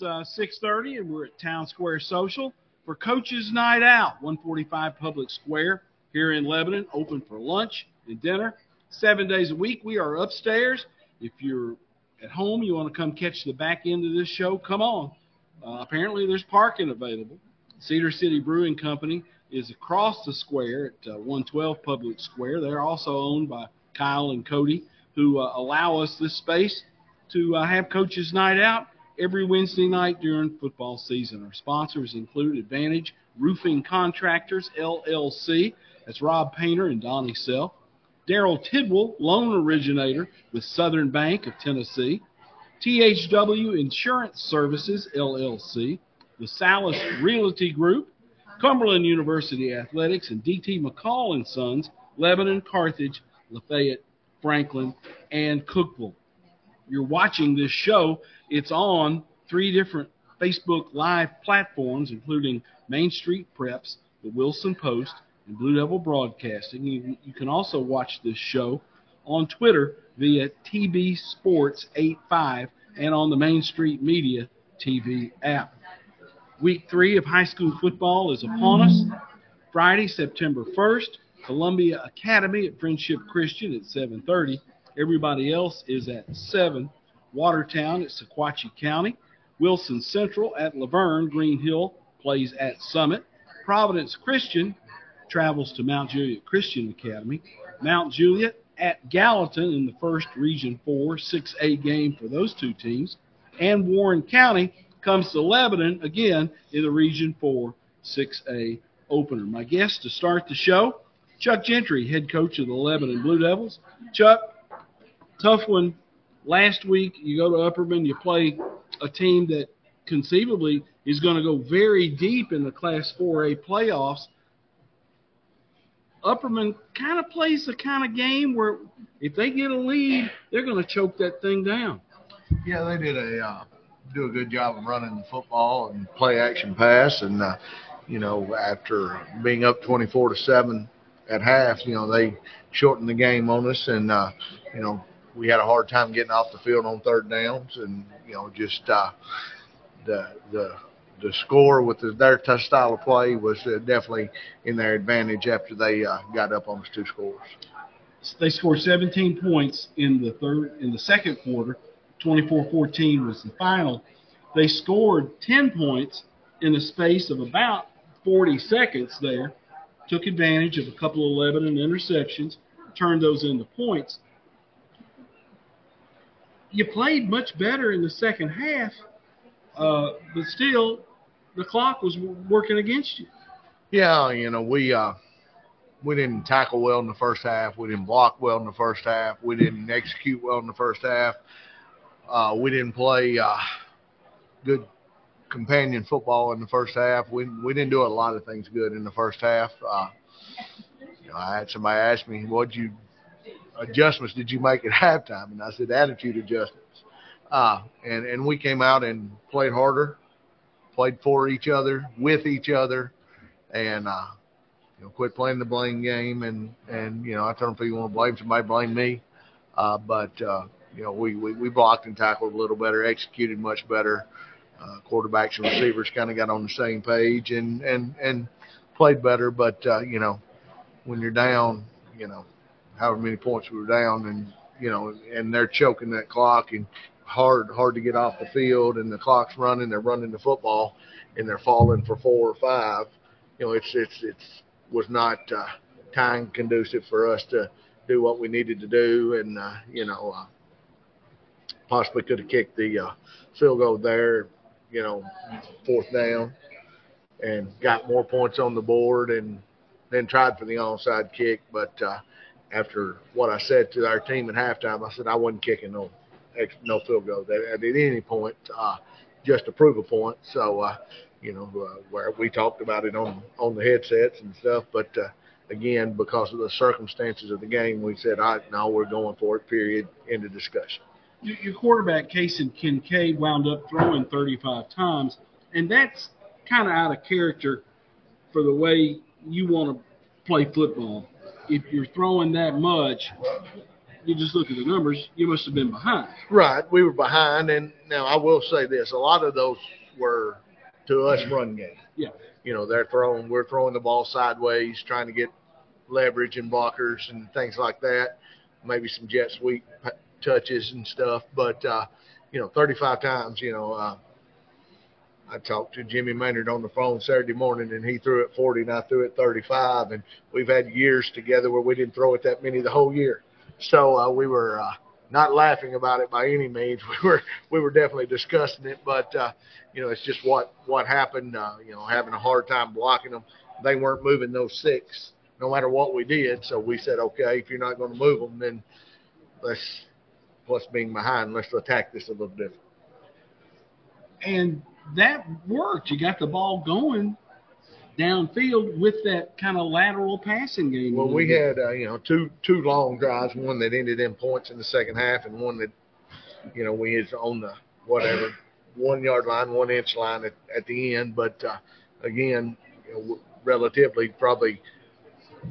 Uh, 6:30, and we're at Town Square Social for Coaches Night Out, 145 Public Square here in Lebanon, open for lunch and dinner, seven days a week. We are upstairs. If you're at home, you want to come catch the back end of this show, come on. Uh, apparently, there's parking available. Cedar City Brewing Company is across the square at uh, 112 Public Square. They're also owned by Kyle and Cody, who uh, allow us this space to uh, have Coaches Night Out every Wednesday night during football season. Our sponsors include Advantage Roofing Contractors, LLC. That's Rob Painter and Donnie Self. Daryl Tidwell, loan originator with Southern Bank of Tennessee. THW Insurance Services, LLC. The Salas Realty Group. Cumberland University Athletics and DT McCall and Sons, Lebanon, Carthage, Lafayette, Franklin, and Cookeville. You're watching this show it's on three different Facebook Live platforms, including Main Street Preps, the Wilson Post, and Blue Devil Broadcasting. You, you can also watch this show on Twitter via TB Sports 85 and on the Main Street Media TV app. Week three of high school football is upon us. Friday, September 1st, Columbia Academy at Friendship Christian at 7:30. Everybody else is at 7. Watertown at Sequatchie County. Wilson Central at La Vergne. Green Hill plays at Summit. Providence Christian travels to Mount Juliet Christian Academy. Mount Juliet at Gallatin in the first Region 4 6A game for those two teams. And Warren County comes to Lebanon again in the Region 4 6A opener. My guest to start the show, Chuck Gentry, head coach of the Lebanon Blue Devils. Chuck, tough one last week you go to Upperman, you play a team that conceivably is going to go very deep in the Class 4A playoffs. Upperman kind of plays the kind of game where if they get a lead, they're going to choke that thing down. Yeah, they did a uh, do a good job of running the football and play action pass, and uh, you know after being up 24 to seven at half, you know they shortened the game on us, and uh, you know we had a hard time getting off the field on third downs, and you know just uh, the the the score with the, their style of play was uh, definitely in their advantage after they uh, got up on us two scores. They scored 17 points in the third in the second quarter. 24-14 was the final. They scored 10 points in the space of about 40 seconds there. Took advantage of a couple of Lebanon interceptions, turned those into points you played much better in the second half, uh, but still, the clock was working against you. Yeah, you know we uh, we didn't tackle well in the first half. We didn't block well in the first half. We didn't execute well in the first half. Uh, we didn't play uh, good companion football in the first half. We we didn't do a lot of things good in the first half. Uh, you know, I had somebody ask me, "What'd you adjustments did you make at halftime? And I said attitude adjustments. Uh, and and we came out and played harder, played for each other, with each other, and uh, you know quit playing the blame game. And and you know I told them if you want to blame somebody, blame me. Uh, but uh, you know we, we we blocked and tackled a little better, executed much better. Uh, quarterbacks and receivers kind of got on the same page and and and played better. But uh, you know when you're down, you know however many points we were down, and you know, and they're choking that clock and hard hard to get off the field, and the clock's running. They're running the football, and they're falling for four or five. You know, it's it's it's was not uh, time conducive for us to do what we needed to do, and uh, you know, uh, possibly could have kicked the uh, field goal there. You know, fourth down, and got more points on the board, and then tried for the onside kick, but uh, after what I said to our team at halftime, I said I wasn't kicking no no field goal at, at any point uh, just to prove a point. So uh, you know uh, where we talked about it on on the headsets and stuff, but uh, again because of the circumstances of the game, we said I no we're going for it. Period. End of discussion. Your quarterback, Kason Kincaid, wound up throwing 35 times, and that's kind of out of character for the way you want to play football if you're throwing that much, you just look at the numbers, you must have been behind. Right, we were behind, and now I will say this: a lot of those were to us run game. Yeah. You know, they're throwing, we're throwing the ball sideways, trying to get leverage and blockers and things like that. Maybe some jet sweep touches and stuff, but uh, you know, 35 times, you know. Uh, I talked to Jimmy Maynard on the phone Saturday morning, and he threw it 40, and I threw it 35. And we've had years together where we didn't throw it that many the whole year. So uh, we were uh, not laughing about it by any means. We were we were definitely discussing it, but uh, you know, it's just what what happened. Uh, you know, having a hard time blocking them. They weren't moving those six, no matter what we did. So we said, okay, if you're not going to move them, then let's plus being behind, let's attack this a little different. And that worked. You got the ball going downfield with that kind of lateral passing game. Well, we bit. had uh, you know two two long drives, one that ended in points in the second half, and one that you know we is on the whatever one yard line, one inch line at, at the end. But uh, again, you know, relatively probably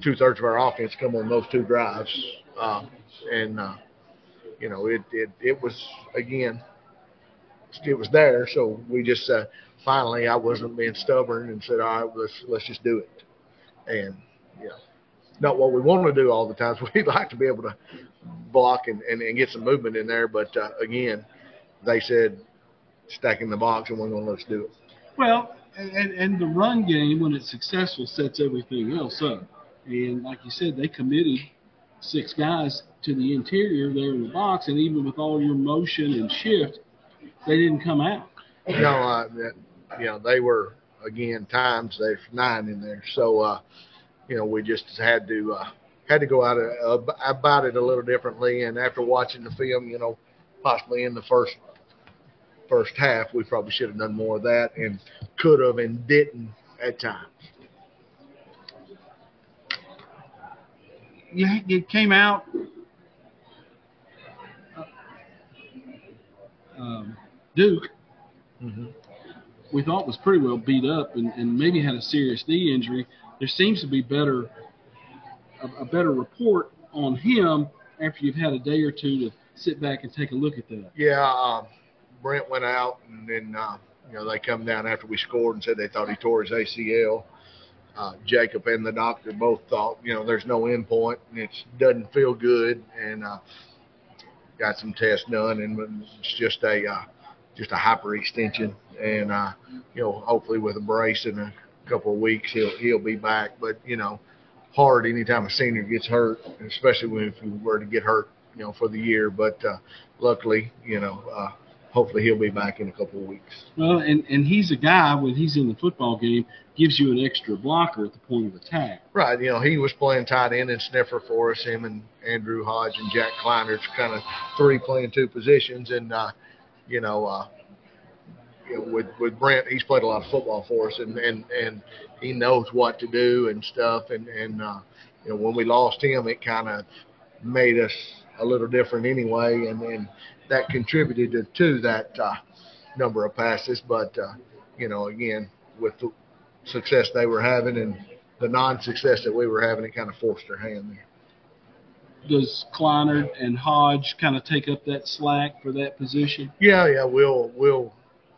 two thirds of our offense come on those two drives, uh, and uh, you know it, it it was again it was there. So we just uh, finally I wasn't being stubborn and said, all right, let's let's just do it, and you know not what we want to do all the time. We'd like to be able to block and, and, and get some movement in there. But uh, again, they said stacking the box and we're going to let's do it. Well, and, and the run game, when it's successful, sets everything else up. And like you said, they committed six guys to the interior there in the box, and even with all your motion and shift, they didn't come out. You know, uh, that, you know, they were again times there's nine in there. So, uh, you know, we just had to uh, had to go out uh, about it a little differently. And after watching the film, you know, possibly in the first first half, we probably should have done more of that and could have and didn't at times. You, you came out. uh, Um, Duke, Mm-hmm. we thought was pretty well beat up and, and maybe had a serious knee injury. There seems to be better a, a better report on him after you've had a day or two to sit back and take a look at that. Yeah, um, Brent went out, and then uh, you know they come down after we scored and said they thought he tore his ACL. Uh, Jacob and the doctor both thought you know there's no end point and it doesn't feel good, and uh, got some tests done, and it's just a uh, just a hyperextension, and uh, you know hopefully with a brace in a couple of weeks he'll he'll be back. But you know hard anytime a senior gets hurt, especially when if you were to get hurt you know for the year. But uh, luckily you know. Uh, hopefully he'll be back in a couple of weeks. Well, and, and he's a guy when he's in the football game gives you an extra blocker at the point of attack. Right. You know, he was playing tight end and sniffer for us. Him and Andrew Hodge and Jack Kleiner's kind of three playing two positions. And, uh, you know, uh, you know, with with Brent, he's played a lot of football for us, and and and he knows what to do and stuff. And and uh, you know, when we lost him, it kind of made us a little different anyway, and and that contributed to, to that uh, number of passes. But uh, you know, again, with the success they were having and the non-success that we were having, it kind of forced their hand there. Does Kleiner and Hodge kind of take up that slack for that position? Yeah, yeah, we'll we'll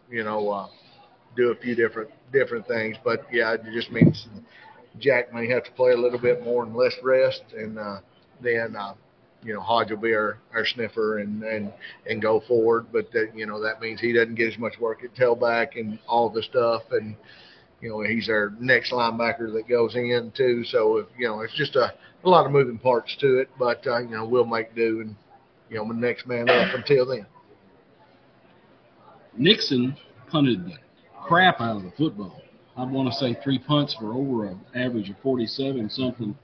you know uh, do a few different different things, but yeah, it just means Jack may have to play a little bit more and less rest, and uh, then uh, you know Hodge will be our, our sniffer and and and go forward, but that you know that means he doesn't get as much work at tailback and all the stuff, and you know he's our next linebacker that goes in too. So if, you know it's just a, a lot of moving parts to it, but uh, you know we'll make do and you know the next man up until then. Nixon punted the crap out of the football. I want to say three punts for over an average of 47 something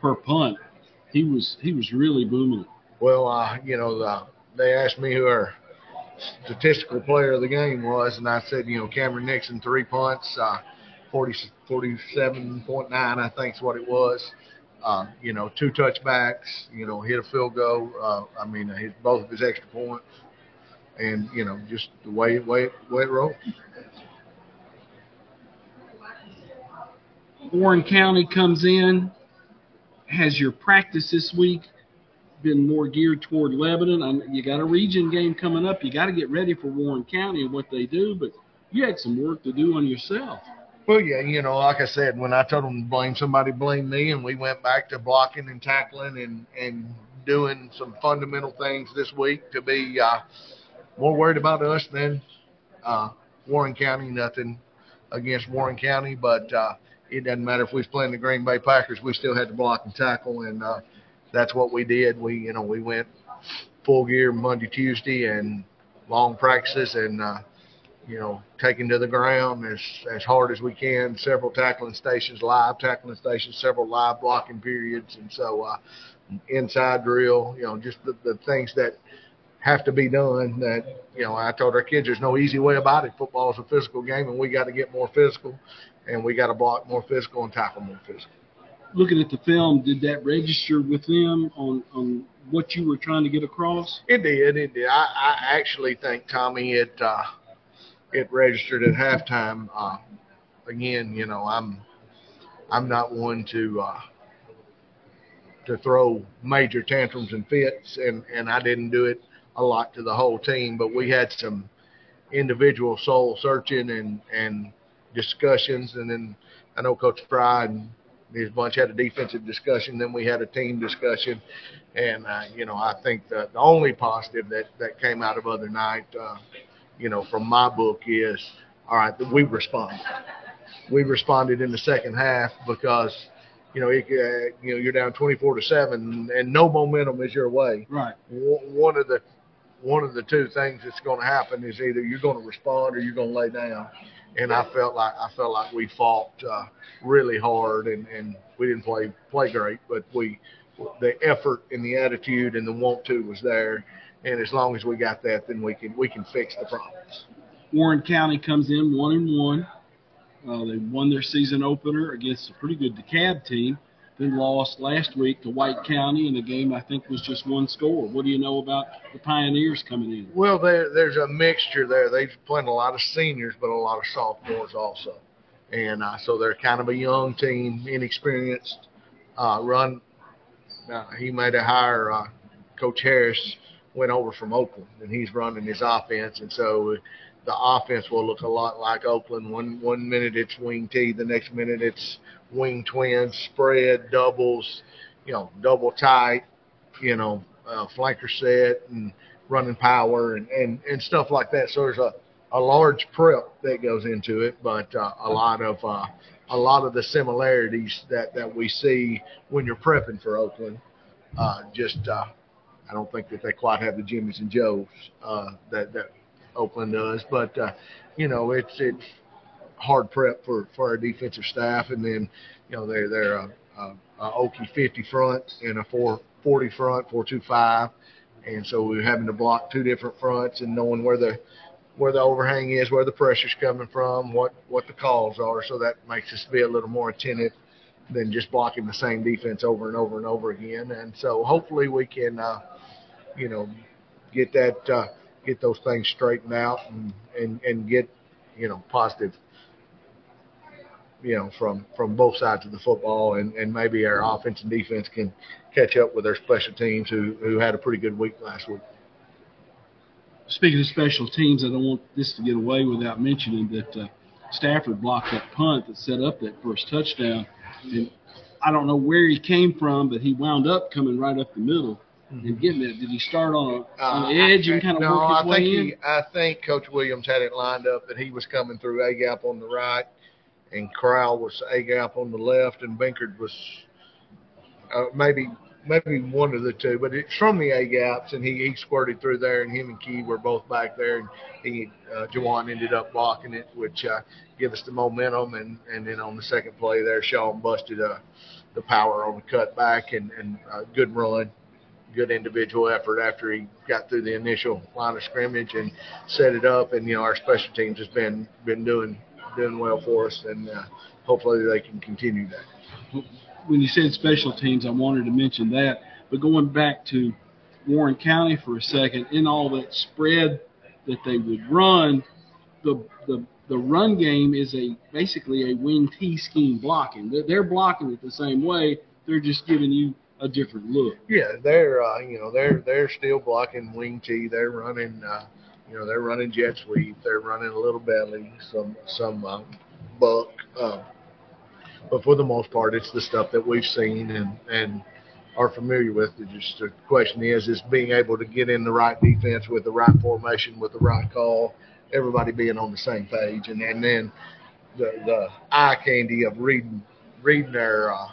per punt. He was he was really booming. Well, uh, you know, the, they asked me who our statistical player of the game was, and I said, you know, Cameron Nixon, three punts, uh, 40, 47.9, I think is what it was. Uh, you know, two touchbacks, you know, hit a field goal. Uh, I mean, hit both of his extra points, and you know, just the way way way it rolled. Warren County comes in, has your practice this week. been more geared toward Lebanon. And you got a region game coming up. You got to get ready for Warren County and what they do, but you had some work to do on yourself. Well, yeah, you know, like I said, when I told them to blame somebody, blame me, and we went back to blocking and tackling and and doing some fundamental things this week to be uh, more worried about us than uh, Warren County. Nothing against Warren County, but uh, it doesn't matter if we was playing the Green Bay Packers. We still had to block and tackle, and uh, that's what we did. We, you know, we went full gear Monday, Tuesday, and long practices, and uh, you know, taking to the ground as as hard as we can. Several tackling stations, live tackling stations, several live blocking periods, and so uh, inside drill. You know, just the, the things that have to be done. That you know, I told our kids there's no easy way about it. Football is a physical game, and we got to get more physical, and we got to block more physical and tackle more physical. Looking at the film, did that register with them on on what you were trying to get across? It did. It did. I, I actually think Tommy it uh, it registered at halftime. Uh, again, you know, I'm I'm not one to uh, to throw major tantrums and fits, and and I didn't do it a lot to the whole team, but we had some individual soul searching and and discussions, and then I know Coach Fry and his bunch had a defensive discussion, then we had a team discussion, and uh, you know I think the, the only positive that that came out of other night, uh, you know, from my book is all right, we responded. We responded in the second half because you know, it, uh, you know, you're down 24 to seven, and no momentum is your way. Right. One of the one of the two things that's going to happen is either you're going to respond or you're going to lay down. And I felt like I felt like we fought uh, really hard, and, and we didn't play play great, but we the effort and the attitude and the want to was there. And as long as we got that, then we can we can fix the problems. Warren County comes in one and one. Uh, they won their season opener against a pretty good DeKalb team then lost last week to White County in a game I think was just one score. What do you know about the Pioneers coming in? Well, there, there's a mixture there. They've played a lot of seniors, but a lot of sophomores also, and uh, so they're kind of a young team, inexperienced. Uh, run. Uh, he made a hire. Uh, Coach Harris went over from Oakland, and he's running his offense, and so the offense will look a lot like Oakland. One one minute it's wing T, the next minute it's wing twins, spread, doubles, you know, double tight, you know, uh, flanker set and running power and, and, and stuff like that. So there's a, a large prep that goes into it, but uh, a lot of uh, a lot of the similarities that, that we see when you're prepping for Oakland. Uh, just uh, I don't think that they quite have the Jimmys and Joes uh, that that Oakland does, but uh, you know it's it's hard prep for for our defensive staff, and then you know they're they're a, a, a Okie 50 front and a 440 front, 425, and so we're having to block two different fronts and knowing where the where the overhang is, where the pressure's coming from, what what the calls are. So that makes us be a little more attentive than just blocking the same defense over and over and over again. And so hopefully we can, uh, you know, get that uh, get those things straightened out and and and get you know positive you know, from from both sides of the football, and and maybe our offense and defense can catch up with our special teams who who had a pretty good week last week. Speaking of special teams, I don't want this to get away without mentioning that uh, Stafford blocked that punt that set up that first touchdown, and I don't know where he came from, but he wound up coming right up the middle and getting it. Did he start on, a, on the uh, edge and kind of no, work his I way think in? He, I think Coach Williams had it lined up that he was coming through A gap on the right, and Crowell was A gap on the left, and Binkard was uh, maybe maybe one of the two, but it's from the A gaps, and he, he squirted through there, and him and Key were both back there, and he uh, Jawan ended up blocking it, which uh, give us the momentum, and and then on the second play there, Sean busted uh, the power on the cut back, and and uh, good run. Good individual effort after he got through the initial line of scrimmage and set it up, and you know our special teams has been been doing doing well for us, and uh, hopefully they can continue that. When you said special teams, I wanted to mention that. But going back to Warren County for a second, in all that spread that they would run, the the the run game is a basically a wing T scheme blocking. They're, blocking it the same way. They're just giving you a different look. Yeah, they're uh, you know they're they're still blocking wing T. They're running uh, you know they're running jet sweep. They're running a little belly, some some uh, buck. Uh, but for the most part, it's the stuff that we've seen and and are familiar with. It just the question is is being able to get in the right defense with the right formation with the right call, everybody being on the same page, and and then the the eye candy of reading reading their uh,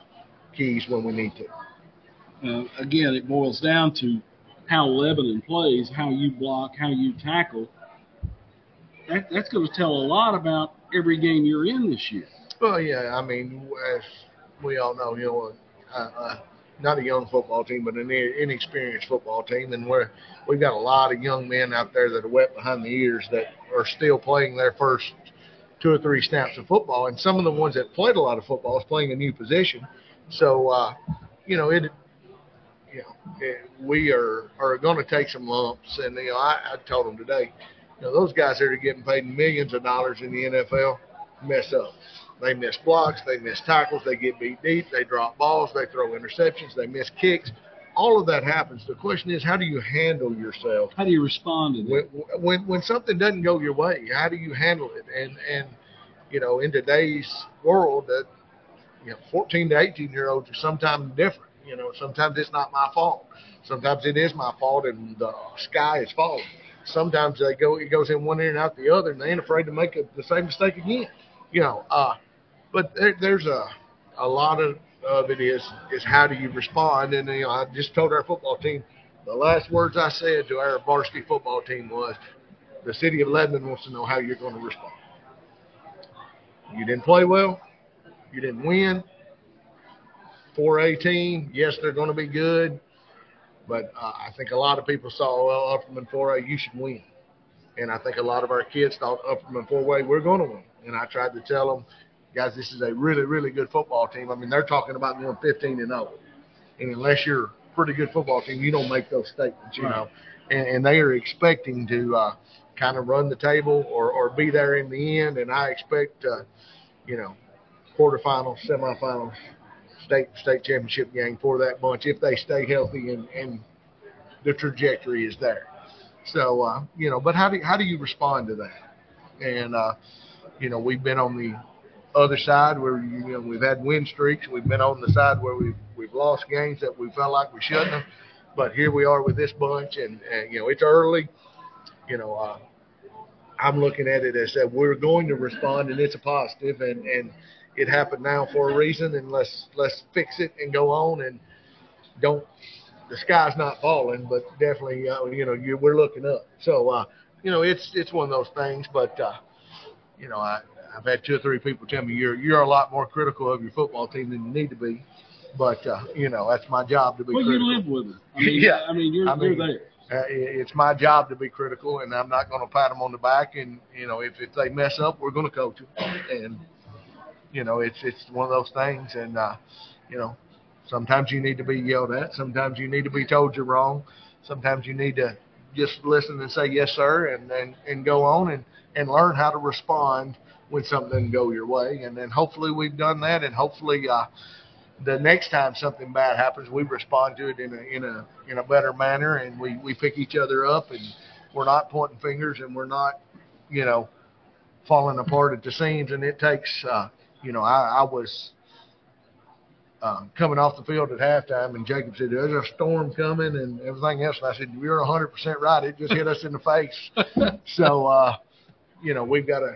keys when we need to. Uh, again, it boils down to how Lebanon plays, how you block, how you tackle. That, that's going to tell a lot about every game you're in this year. Well, yeah, I mean, as we all know, you know, uh, uh, not a young football team, but an inexperienced football team, and we're we've got a lot of young men out there that are wet behind the ears that are still playing their first two or three snaps of football, and some of the ones that played a lot of football is playing a new position. So, uh, you know, it you know, we are are going to take some lumps. And you know, I, I told them today, you know, those guys that are getting paid millions of dollars in the NFL mess up. They miss blocks, they miss tackles, they get beat deep, they drop balls, they throw interceptions, they miss kicks. All of that happens. The question is, how do you handle yourself? How do you respond to that? When, when when something doesn't go your way, how do you handle it? And and you know, in today's world, that you know, 14 to 18 year olds are sometimes different you know, sometimes it's not my fault. Sometimes it is my fault, and the sky is falling. Sometimes they go, it goes in one ear and out the other, and they ain't afraid to make a, the same mistake again. You know, uh, but there, there's a a lot of of it is is how do you respond? And you know, I just told our football team the last words I said to our varsity football team was, "The city of Lebanon wants to know how you're going to respond. You didn't play well, you didn't win, 4A team. Yes, they're going to be good, but uh, I think a lot of people saw, well, Upperman 4A, you should win. And I think a lot of our kids thought Upperman 4A, we're going to win. And I tried to tell them, guys, this is a really, really good football team. I mean, they're talking about going 15 and 0. And unless you're a pretty good football team, you don't make those statements, you right. know. And, and they are expecting to uh, kind of run the table or, or be there in the end. And I expect, uh, you know, quarterfinals, semifinals, state state championship game for that bunch if they stay healthy and, and the trajectory is there. So uh, you know, but how do how do you respond to that? And uh, you know, we've been on the other side where you know we've had win streaks. We've been on the side where we've we've lost games that we felt like we shouldn't have. But here we are with this bunch, and, and you know it's early. You know, uh, I'm looking at it as that we're going to respond, and it's a positive, and and it happened now for a reason, and let's let's fix it and go on and don't. The sky's not falling, but definitely, uh, you know, you, we're looking up. So, uh, you know, it's it's one of those things. But, uh, you know, I I've had two or three people tell me you're you're a lot more critical of your football team than you need to be. But uh, you know, that's my job to be. Well, critical. you live with it. I mean, yeah, I mean, you're, I mean, you're there. Uh, it's my job to be critical, and I'm not going to pat them on the back. And you know, if if they mess up, we're going to coach them. And you know, it's it's one of those things, and uh, you know, sometimes you need to be yelled at, sometimes you need to be told you're wrong, sometimes you need to just listen and say yes sir, and and and go on and and learn how to respond when something doesn't go your way, and then hopefully we've done that, and hopefully. Uh, the next time something bad happens, we respond to it in a in a in a better manner, and we we pick each other up, and we're not pointing fingers, and we're not, you know, falling apart at the seams. And it takes uh, you know, I, I was um, coming off the field at halftime, and Jacob said, "There's a storm coming," and everything else. And I said, "You're 100 percent right. It just hit us in the face." so, uh, you know, we've got to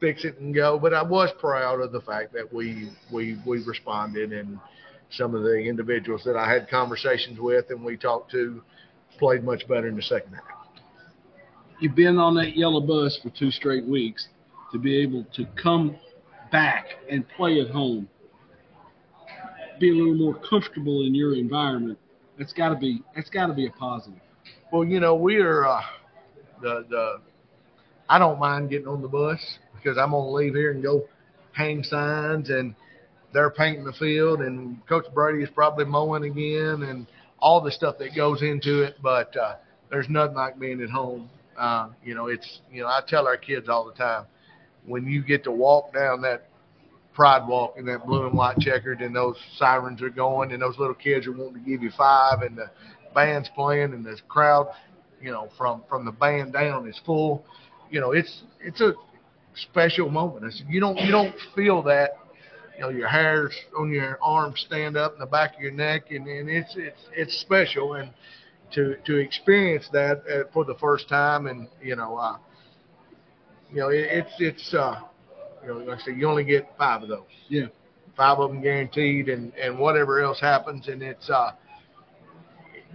fix it and go. But I was proud of the fact that we we we responded, and some of the individuals that I had conversations with and we talked to played much better in the second half. You've been on that yellow bus for two straight weeks to be able to come back and play at home, be a little more comfortable in your environment. That's got to be that's got to be a positive. Well, you know, we are uh, the the. I don't mind getting on the bus because I'm gonna leave here and go hang signs and they're painting the field and Coach Brady is probably mowing again and all the stuff that goes into it. But uh, there's nothing like being at home. Uh, you know, it's you know I tell our kids all the time when you get to walk down that pride walk and that blue and white checkered and those sirens are going and those little kids are wanting to give you five and the band's playing and the crowd, you know, from from the band down is full. You know, it's it's a special moment. I said, you don't you don't feel that. You know, your hairs on your arms stand up in the back of your neck, and, and it's it's it's special. And to to experience that uh, for the first time, and you know, uh, you know, it, it's it's uh, you know, like I said, you only get five of those. Yeah. Five of them guaranteed, and and whatever else happens, and it's uh,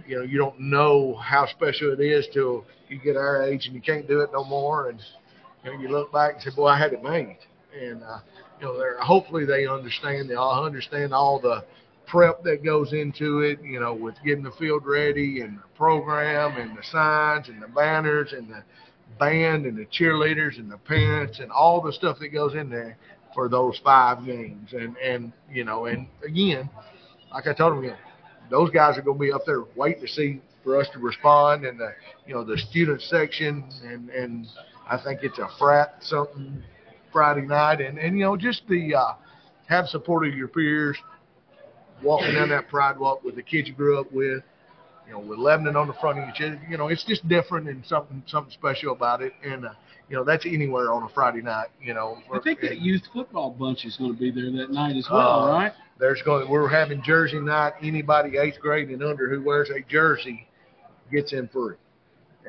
you know, you don't know how special it is till you get our age and you can't do it no more, and you know, you look back and say, boy, I had it made, and uh, you know, they're hopefully they understand. They all understand all the prep that goes into it, you know, with getting the field ready and the program and the signs and the banners and the band and the cheerleaders and the parents and all the stuff that goes in there for those five games. And and you know, and again, like I told you know, those guys are going to be up there waiting to see for us to respond and the you know the student section. And and I think it's a frat something Friday night. And and you know just the uh, have support of your peers walking down that pride walk with the kids you grew up with, you know, with Lebanon on the front of you. You know, it's just different and something something special about it. And uh, you know, that's anywhere on a Friday night. You know, I think that youth football bunch is going to be there that night as well, Uh, right? there's going. We're having Jersey night. Anybody eighth grade and under who wears a jersey gets in free.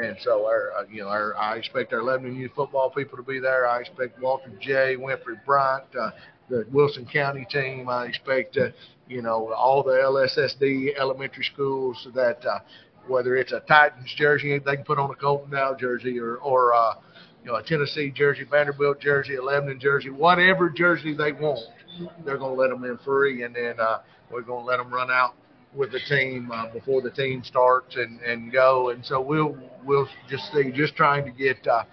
And so, our, uh, you know, our, I expect our Lebanon youth football people to be there. I expect Walter J, Winfree Bryant, uh, the Wilson County team. I expect, uh, you know, all the LSSD elementary schools that uh, whether it's a Titans jersey, they can put on a Colton Dowell jersey, or or uh, you know, a Tennessee jersey, Vanderbilt jersey, a Lebanon jersey, whatever jersey they want, they're going to let them in free, and then uh, we're going to let them run out with the team uh, before the team starts and and go. And so we'll we'll just see, just trying to get uh,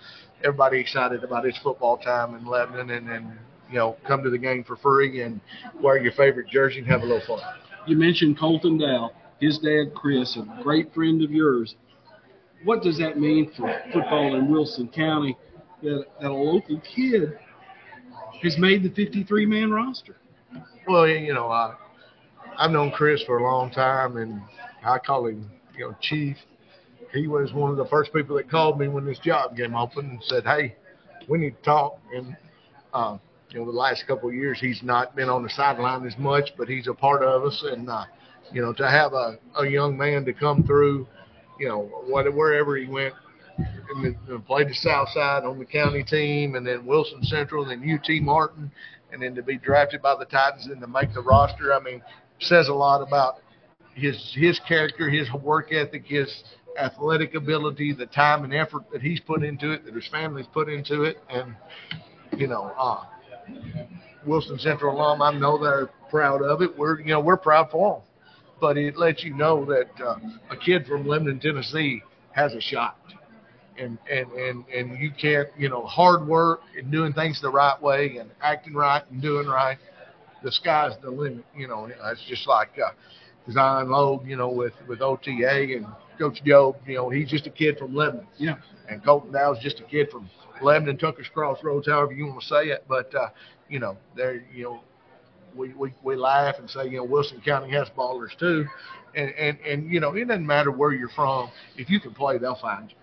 everybody excited about it's football time in Lebanon, and then you know come to the game for free and wear your favorite jersey and have a little fun. You mentioned Colton Dowell, his dad Chris, a great friend of yours. What does that mean for football in Wilson County that, that a local kid has made the 53 man roster? Well, you know, uh, I've known Chris for a long time, and I call him, you know, Chief. He was one of the first people that called me when this job came open and said, "Hey, we need to talk." And uh, you know, the last couple of years, he's not been on the sideline as much, but he's a part of us. And uh, you know, to have a, a young man to come through, you know, what, wherever he went, and, and played the South Side on the county team, and then Wilson Central, and then UT Martin, and then to be drafted by the Titans and to make the roster. I mean, says a lot about his his character, his work ethic, his athletic ability, the time and effort that he's put into it, that his family's put into it, and you know, uh, Wilson Central alum, I know they're proud of it. We're you know we're proud for them, but it lets you know that uh, a kid from Lebanon, Tennessee, has a shot. And, and and and you can't you know hard work and doing things the right way and acting right and doing right the sky's the limit. You know, it's just like uh, Zion Logue, you know, with with OTA and Coach Joe. You know, he's just a kid from Lebanon, Yeah. and Colton Dowell's just a kid from Lebanon, Tucker's Crossroads, however you want to say it. But uh, you know, there, you know, we, we we laugh and say, you know, Wilson County has ballers too, and and and you know, it doesn't matter where you're from. If you can play, they'll find you.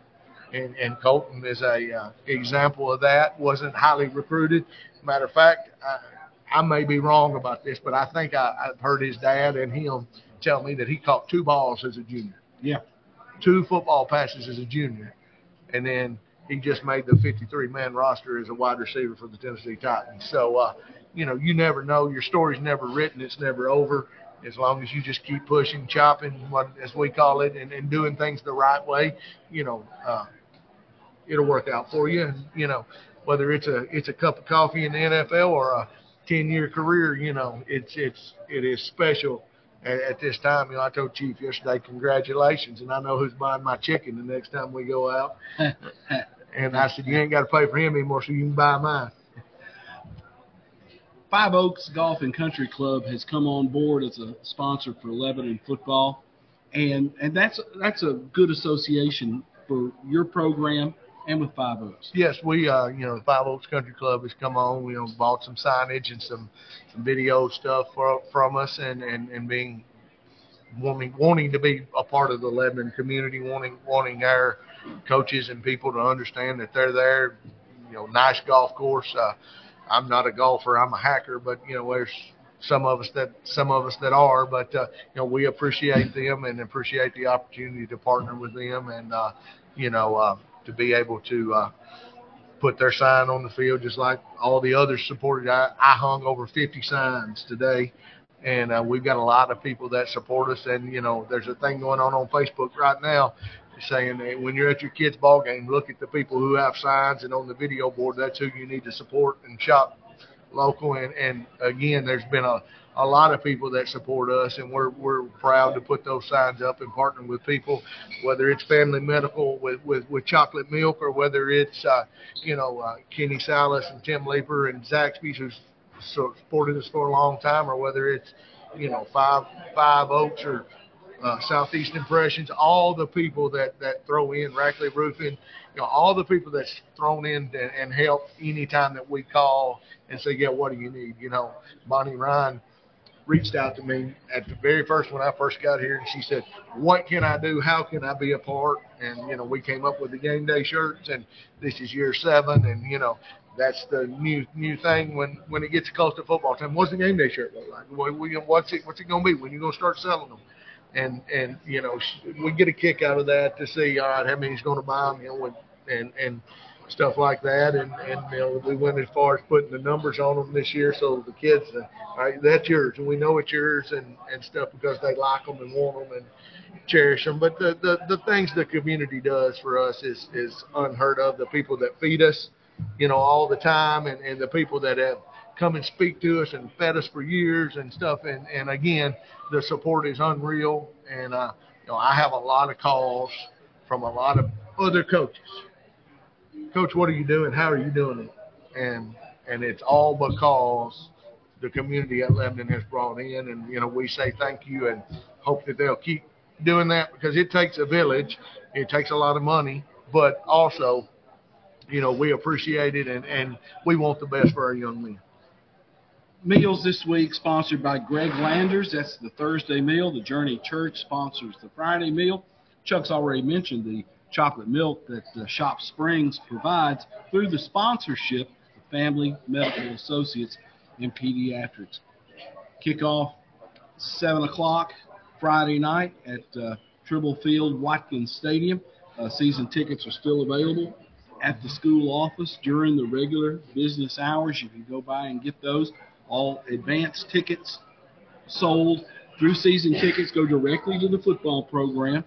And, and Colton is a uh, example of that. wasn't highly recruited. Matter of fact, I, I may be wrong about this, but I think I, I've heard his dad and him tell me that he caught two balls as a junior, Yeah. two football passes as a junior, and then he just made the 53 man roster as a wide receiver for the Tennessee Titans. So, uh, you know, you never know. Your story's never written. It's never over. As long as you just keep pushing, chopping, what as we call it, and, and doing things the right way, you know, uh, it'll work out for you. And you know, whether it's a it's a cup of coffee in the NFL or a 10 year career, you know, it's it's it is special at, at this time. You know, I told Chief yesterday, congratulations, and I know who's buying my chicken the next time we go out. And I said, you ain't got to pay for him anymore, so you can buy mine. Five Oaks Golf and Country Club has come on board as a sponsor for Lebanon football, and and that's that's a good association for your program and with Five Oaks. Yes, we uh you know the Five Oaks Country Club has come on. We you know bought some signage and some some video stuff for, from us and and and being wanting wanting to be a part of the Lebanon community, wanting wanting our coaches and people to understand that they're there. You know, nice golf course. Uh, I'm not a golfer. I'm a hacker, but you know, there's some of us that some of us that are. But uh, you know, we appreciate them and appreciate the opportunity to partner with them, and uh, you know, uh, to be able to. Uh, put their sign on the field just like all the others supported. I, I hung over 50 signs today and uh, we've got a lot of people that support us. And you know, there's a thing going on on Facebook right now saying that when you're at your kids' ball game, look at the people who have signs and on the video board. That's who you need to support and shop local. And and again, there's been a a lot of people that support us, and we're we're proud to put those signs up and partner with people, whether it's Family Medical with with, with chocolate milk, or whether it's uh, you know uh, Kenny Salas and Tim Leeper and Zaxby's who's supported us for a long time, or whether it's you know five five oaks or uh, Southeast Impressions, all the people that that throw in Rackley Roofing, you know, all the people that's thrown in and, and help anytime that we call and say, yeah, what do you need? You know, Bonnie Ryan reached out to me at the very first when I first got here, and she said, "What can I do? How can I be a part?" And you know, we came up with the game day shirts, and this is year seven, and you know, that's the new new thing when when it gets close to football time. What's the game day shirt look like? What, what's it what's it to be? When you to start selling them? And and you know we get a kick out of that to see all right how many's going to buy them, you know, and and and stuff like that. And and you know we went as far as putting the numbers on them this year, so the kids, uh, all right, that's yours, and we know it's yours and and stuff because they like them and want them and cherish them. But the the the things the community does for us is is unheard of. The people that feed us you know, all the time, and, and the people that have come and speak to us and fed us for years and stuff. And, and again, the support is unreal. And, uh, you know, I have a lot of calls from a lot of other coaches. Coach, what are you doing? How are you doing it? And, and it's all because the community at Lebanon has brought in. And, you know, we say thank you and hope that they'll keep doing that because it takes a village. It takes a lot of money, but also you know, we appreciate it and, and we want the best for our young men. Meals this week sponsored by Greg Landers. That's the Thursday meal. The Journey Church sponsors the Friday meal. Chuck's already mentioned the chocolate milk that the Shop Springs provides through the sponsorship of Family Medical Associates in Pediatrics. Kickoff 7 o'clock Friday night at uh, Tribble Field Watkins Stadium. Uh, season tickets are still available at the school office during the regular business hours. You can go by and get those. All advance tickets sold through season tickets go directly to the football program.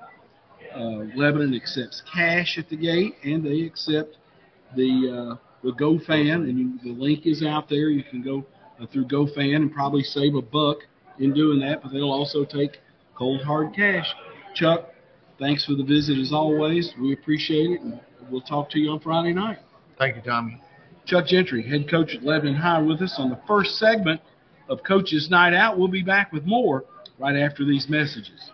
Uh, Lebanon accepts cash at the gate, and they accept the uh, the GoFan, and you, the link is out there. You can go uh, through GoFan and probably save a buck in doing that, but they'll also take cold hard cash. Chuck, thanks for the visit as always. We appreciate it. And we'll talk to you on Friday night. Thank you, Tommy. Chuck Gentry, head coach at Lebanon High, with us on the first segment of Coach's Night Out. We'll be back with more right after these messages.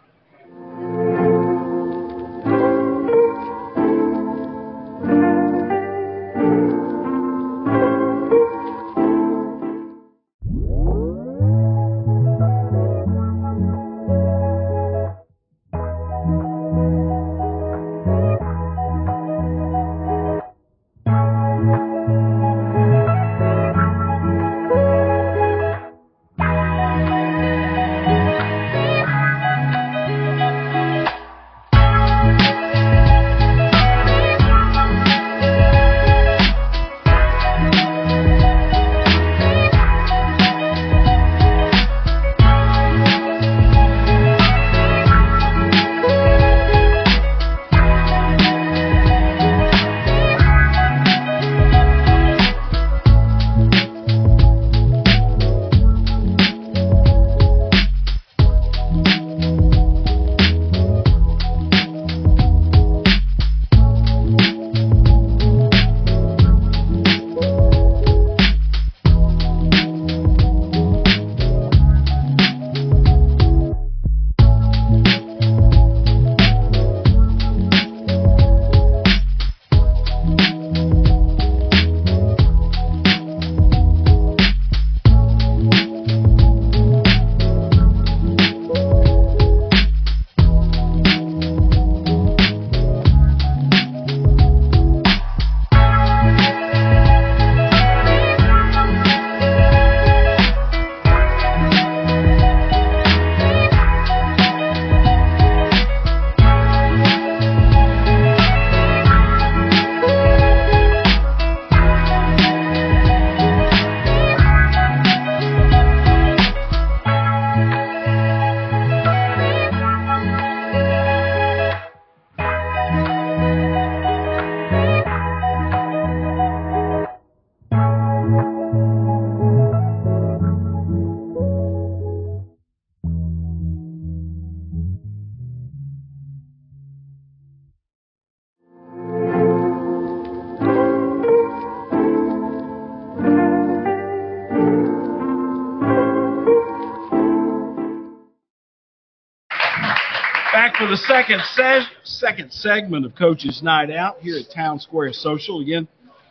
The second se- second segment of Coach's Night Out here at Town Square Social. Again,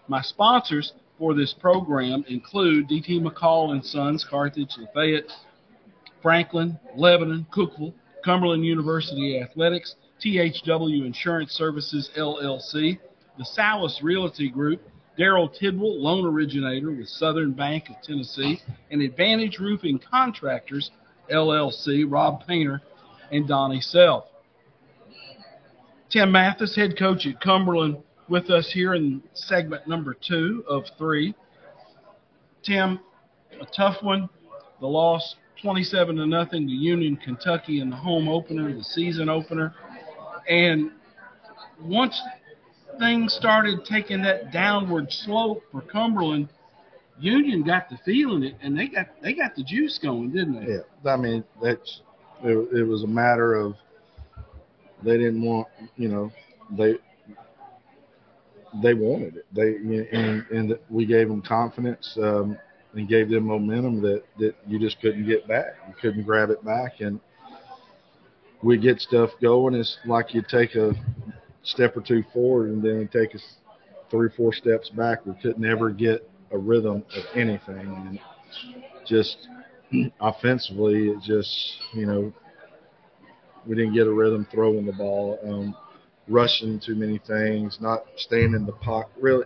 my sponsors for this program include DT McCall and Sons, Carthage, Lafayette, Franklin, Lebanon, Cookeville, Cumberland University Athletics, THW Insurance Services LLC, the Salas Realty Group, Daryl Tidwell, loan originator with Southern Bank of Tennessee, and Advantage Roofing Contractors LLC, Rob Painter and Donnie Self. Tim Mathis, head coach at Cumberland, with us here in segment number two of three. Tim, a tough one. The loss 27 to nothing to Union, Kentucky in the home opener, the season opener. And once things started taking that downward slope for Cumberland, Union got the feeling it, and they got they got the juice going, didn't they? Yeah, I mean that's it, it was a matter of they didn't want you know they they wanted it. They and and we gave them confidence um, and gave them momentum that that you just couldn't get back. You couldn't grab it back. And we get stuff going. It's like you take a step or two forward and then take us three or four steps back. We couldn't ever get a rhythm of anything. And just offensively it just you know we didn't get a rhythm throwing the ball, um, rushing too many things, not staying in the pocket. Really,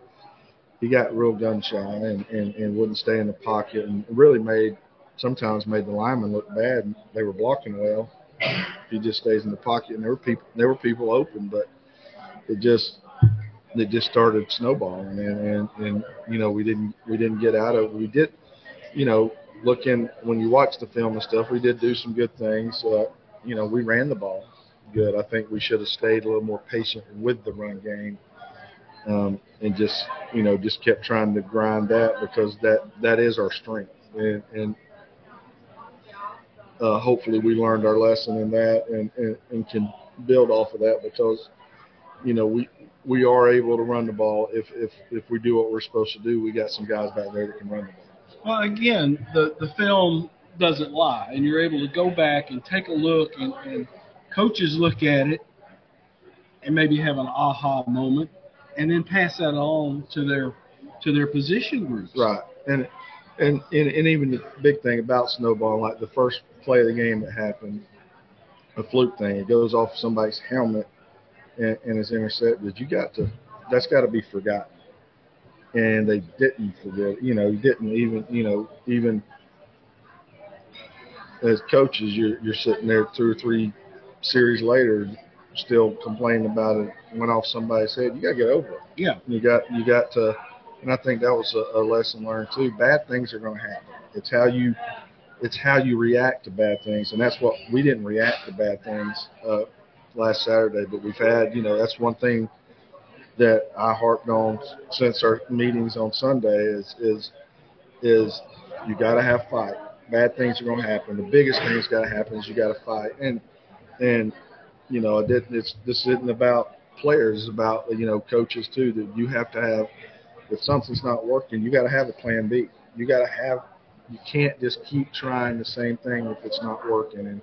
he got real gun shy and, and, and wouldn't stay in the pocket and really made sometimes made the linemen look bad. They were blocking well. He just stays in the pocket, and there were people there were people open, but it just it just started snowballing, and, and and you know we didn't we didn't get out of it. We did, you know, looking when you watch the film and stuff, we did do some good things. Uh, you know, we ran the ball good. I think we should have stayed a little more patient with the run game. Um, and just you know just kept trying to grind that because that that is our strength and, and uh, hopefully we learned our lesson in that and, and, and can build off of that because you know we we are able to run the ball if if if we do what we're supposed to do we got some guys back there that can run the ball well again the the film doesn't lie, and you're able to go back and take a look, and, and coaches look at it and maybe have an aha moment, and then pass that on to their to their position groups. Right, and and and, and even the big thing about snowball, like the first play of the game that happened, a fluke thing, it goes off somebody's helmet and, and is intercepted. You got to, that's got to be forgotten and they didn't forget. You know, didn't even you know even as coaches, you're you're sitting there two or three series later, still complaining about it. Went off somebody's head. You got to get over it. Yeah. You got you got to, and I think that was a, a lesson learned too. Bad things are going to happen. It's how you it's how you react to bad things, and that's what we didn't react to bad things uh, last Saturday. But we've had, you know, that's one thing that I harped on since our meetings on Sunday is is is you got to have fight bad things are going to happen. The biggest thing that's got to happen is you got to fight. And and you know, it, it's this isn't about players, it's about you know coaches too. That you have to have if something's not working, you got to have a plan B. You got to have. You can't just keep trying the same thing if it's not working. And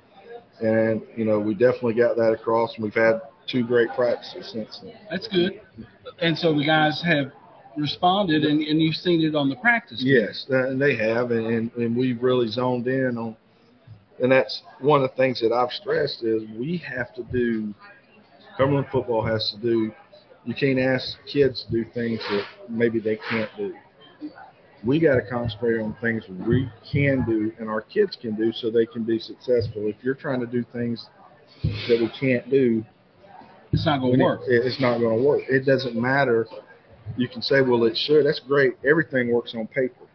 and you know, we definitely got that across. And we've had two great practices since then. That's good. And so the guys have responded, and, and you've seen it on the practice. Yes, and they have, and, and, and we've really zoned in on. And that's one of the things that I've stressed is we have to do. Cumberland football has to do. You can't ask kids to do things that maybe they can't do. We got to concentrate on things we can do and our kids can do so they can be successful. If you're trying to do things that we can't do, it's not going to work. It, it's not going to work. It doesn't matter you can say, well, it should. That's great. Everything works on paper.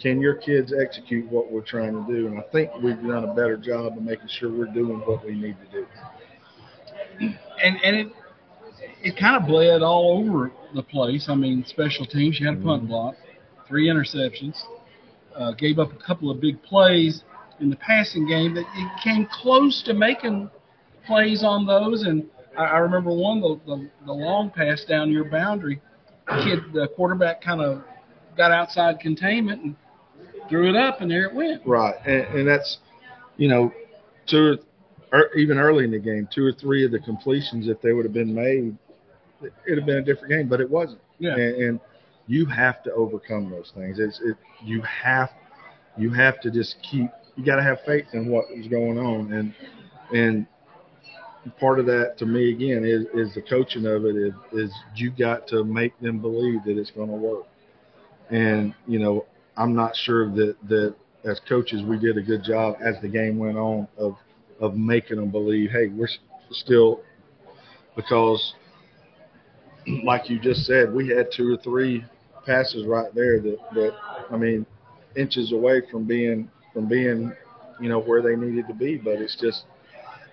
Can your kids execute what we're trying to do? And I think we've done a better job of making sure we're doing what we need to do. And and it it kind of bled all over the place. I mean, special teams. You had a punt mm-hmm. block, three interceptions, uh, gave up a couple of big plays in the passing game that it came close to making plays on those. And I, I remember one the, the the long pass down your boundary kid, the quarterback, kind of got outside containment and threw it up, and there it went. Right, and, and that's, you know, two or er, even early in the game, two or three of the completions, if they would have been made, it would have been a different game. But it wasn't. Yeah. And, and you have to overcome those things. It's it. You have you have to just keep. You got to have faith in what is going on, and and part of that to me again is is the coaching of it is is you got to make them believe that it's going to work. And you know, I'm not sure that that as coaches we did a good job as the game went on of of making them believe, hey, we're still because like you just said, we had two or three passes right there that that I mean inches away from being from being you know where they needed to be, but it's just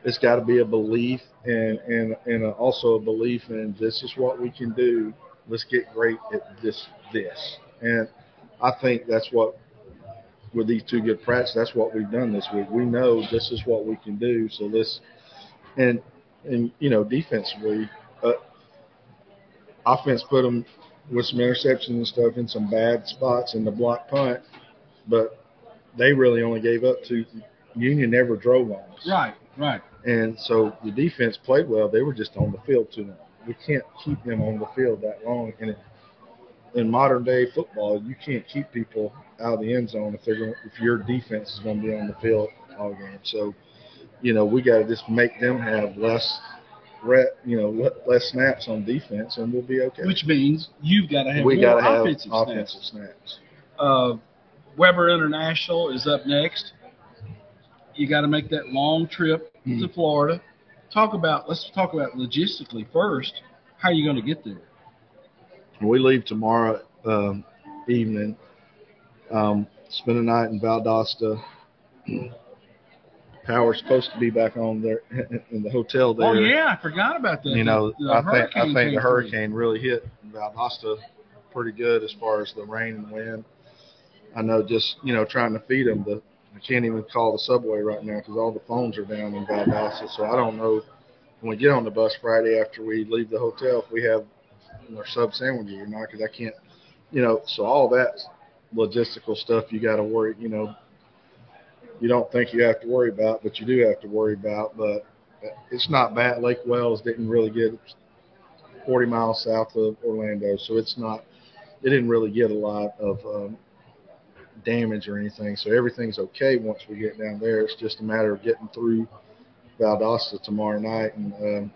it's got to be a belief and and and a, also a belief in this is what we can do. Let's get great at this this, and I think that's what with these two good practices. That's what we've done this week. We know this is what we can do. So this and and you know defensively, uh, offense put them with some interceptions and stuff in some bad spots in the block punt, but they really only gave up to Union never drove on us. Right, right. And so the defense played well. They were just on the field too long. We can't keep them on the field that long. And it, in modern day football, you can't keep people out of the end zone if they're going, if your defense is going to be on the field all game. So, you know, we got to just make them have less, ret, you know, less snaps on defense, and we'll be okay. Which means you've got to have we more got to have offensive snaps. offensive snaps. Uh, Webber International is up next. You got to make that long trip to Mhm. Florida. Talk about let's talk about logistically first. How are you going to get there? We leave tomorrow um, evening. Um, spend a night in Valdosta. Power's supposed to be back on there in the hotel there. Oh yeah, I forgot about that. You know, The- the I think I think the through. hurricane really hit Valdosta pretty good as far as the rain and wind. I know just you know trying to feed them. The I can't even call the subway right now because all the phones are down in Valdosta. So I don't know when we get on the bus Friday after we leave the hotel if we have our sub sandwiches or not because I can't. You know, so all that logistical stuff you got to worry. You know, you don't think you have to worry about, but you do have to worry about. But it's not bad. Lake Wales didn't really get 40 miles south of Orlando, so it's not. It didn't really get a lot of um, damage or anything, so everything's okay once we get down there. It's just a matter of getting through Valdosta tomorrow night and um,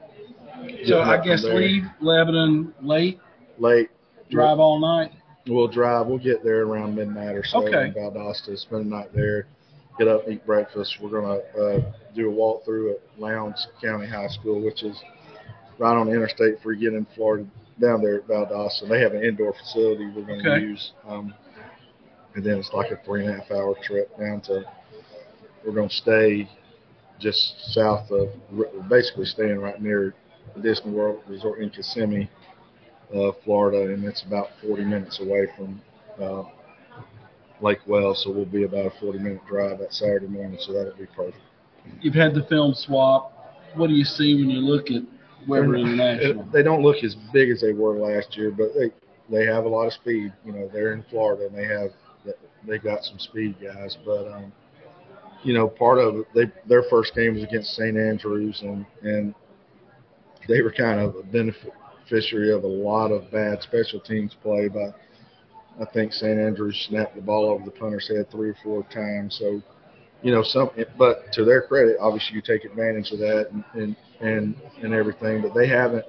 So I guess leave Lebanon late, late. drive all night. We'll drive. We'll get there around midnight or so Okay. in Valdosta. Spend the night there. Get up, eat breakfast. We're gonna uh, do a walkthrough at Lowndes County High School, which is right on the interstate before you get in Florida. Down there at Valdosta, they have an indoor facility we're gonna Okay. use. Um, and then it's like a three and a half hour trip down to. We're gonna stay just south of, basically staying right near the Disney World Resort in Kissimmee uh, Florida, and it's about 40 minutes away from uh, Lake Wales, so we'll be about a 40 minute drive that Saturday morning, so that'll be perfect. You've had the film swap. What do you see when you look at Webber International? They don't look as big as they were last year, but they they have a lot of speed. You know, they're in Florida and they have they got some speed guys, but um, you know, part of it, they their first game was against St. Andrews, and and they were kind of a beneficiary of a lot of bad special teams play by. I think St. Andrews snapped the ball over the punter's head three or four times. So, you know, some. But to their credit, obviously you take advantage of that and and and, and everything. But they haven't.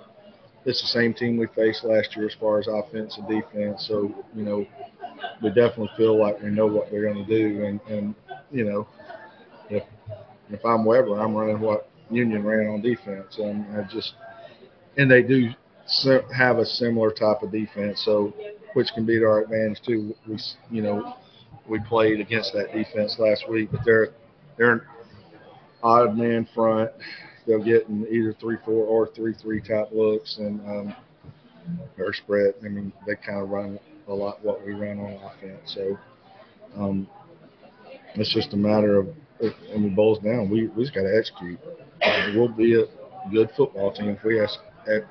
It's the same team we faced last year as far as offense and defense. So, you know, we definitely feel like we know what they're going to do. And and you know, if if I'm Webber, I'm running what Union ran on defense, and I just and they do have a similar type of defense. So which can be to our advantage too. We, you know, we played against that defense last week, but they're they're an odd man front. They'll get in either three four or three three type looks, and um, their spread. I mean, they kind of run a lot what we run on offense. So um, it's just a matter of if, when it boils down, we we just got to execute. We'll be a good football team if we ex-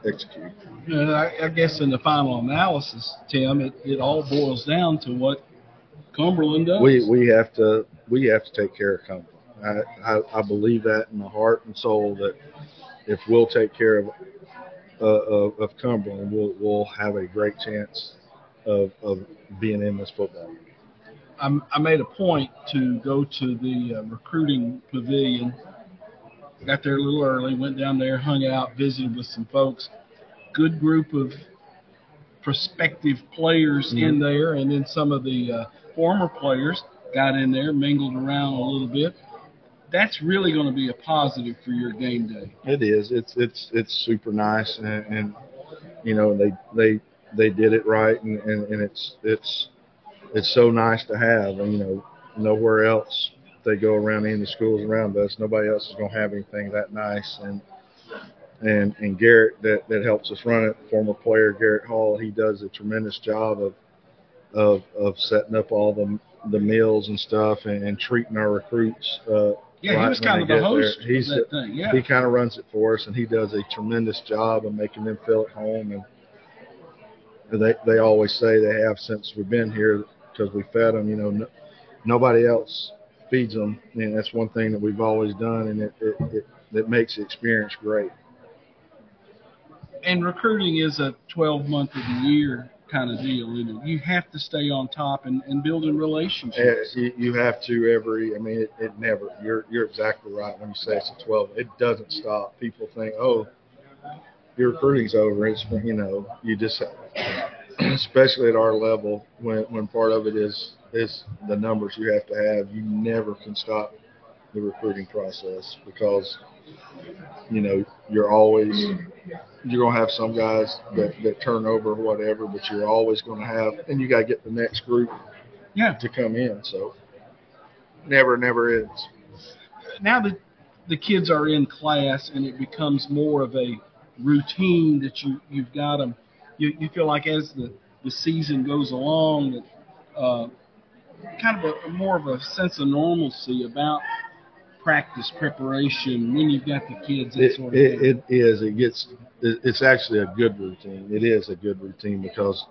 execute. And I, I guess in the final analysis, Tim, it, it all boils down to what Cumberland does. We we have to we have to take care of Cumberland. I, I, I believe that in my heart and soul that if we'll take care of uh, of, of Cumberland, we'll we'll have a great chance of of being in this football. I'm, I made a point to go to the uh, recruiting pavilion. Got there a little early, went down there, hung out, visited with some folks. Good group of prospective players in there, and then some of the uh, former players got in there, mingled around a little bit. That's really going to be a positive for your game day. It is. It's it's it's super nice, and, and you know they they they did it right, and, and, and it's it's it's so nice to have. And you know, nowhere else they go around any of the schools around us. Nobody else is going to have anything that nice. And and and Garrett that that helps us run it, former player Garrett Hall, he does a tremendous job of of of setting up all the the meals and stuff and, and treating our recruits. Uh, Yeah, right he was kind of the get there. host He's of that thing. Yeah. he kind of runs it for us, and he does a tremendous job of making them feel at home. And they they always say they have since we've been here because we fed them. You know, no, nobody else feeds them, and that's one thing that we've always done, and it it, it, it makes the experience great. and recruiting is a 12 month of the year kind of deal. You know, you have to stay on top and, and building Uh, relationships. you, you have to every. I mean, it, it never. You're you're exactly right when you say it's a 12. It doesn't stop. People think, oh, your recruiting's over. It's you know, you just, especially at our level, when when part of it is is the numbers you have to have. You never can stop the recruiting process because you know you're always you're gonna have some guys that that turn over or whatever, but you're always gonna have, and you gotta get the next group Yeah. to come in. So never, never ends. Now that the kids are in class and it becomes more of a routine that you you've got them, you, you feel like as the the season goes along that uh, kind of a more of a sense of normalcy about practice preparation when you've got the kids that It, sort of it, it is. It gets. It, it's actually a good routine. It is a good routine because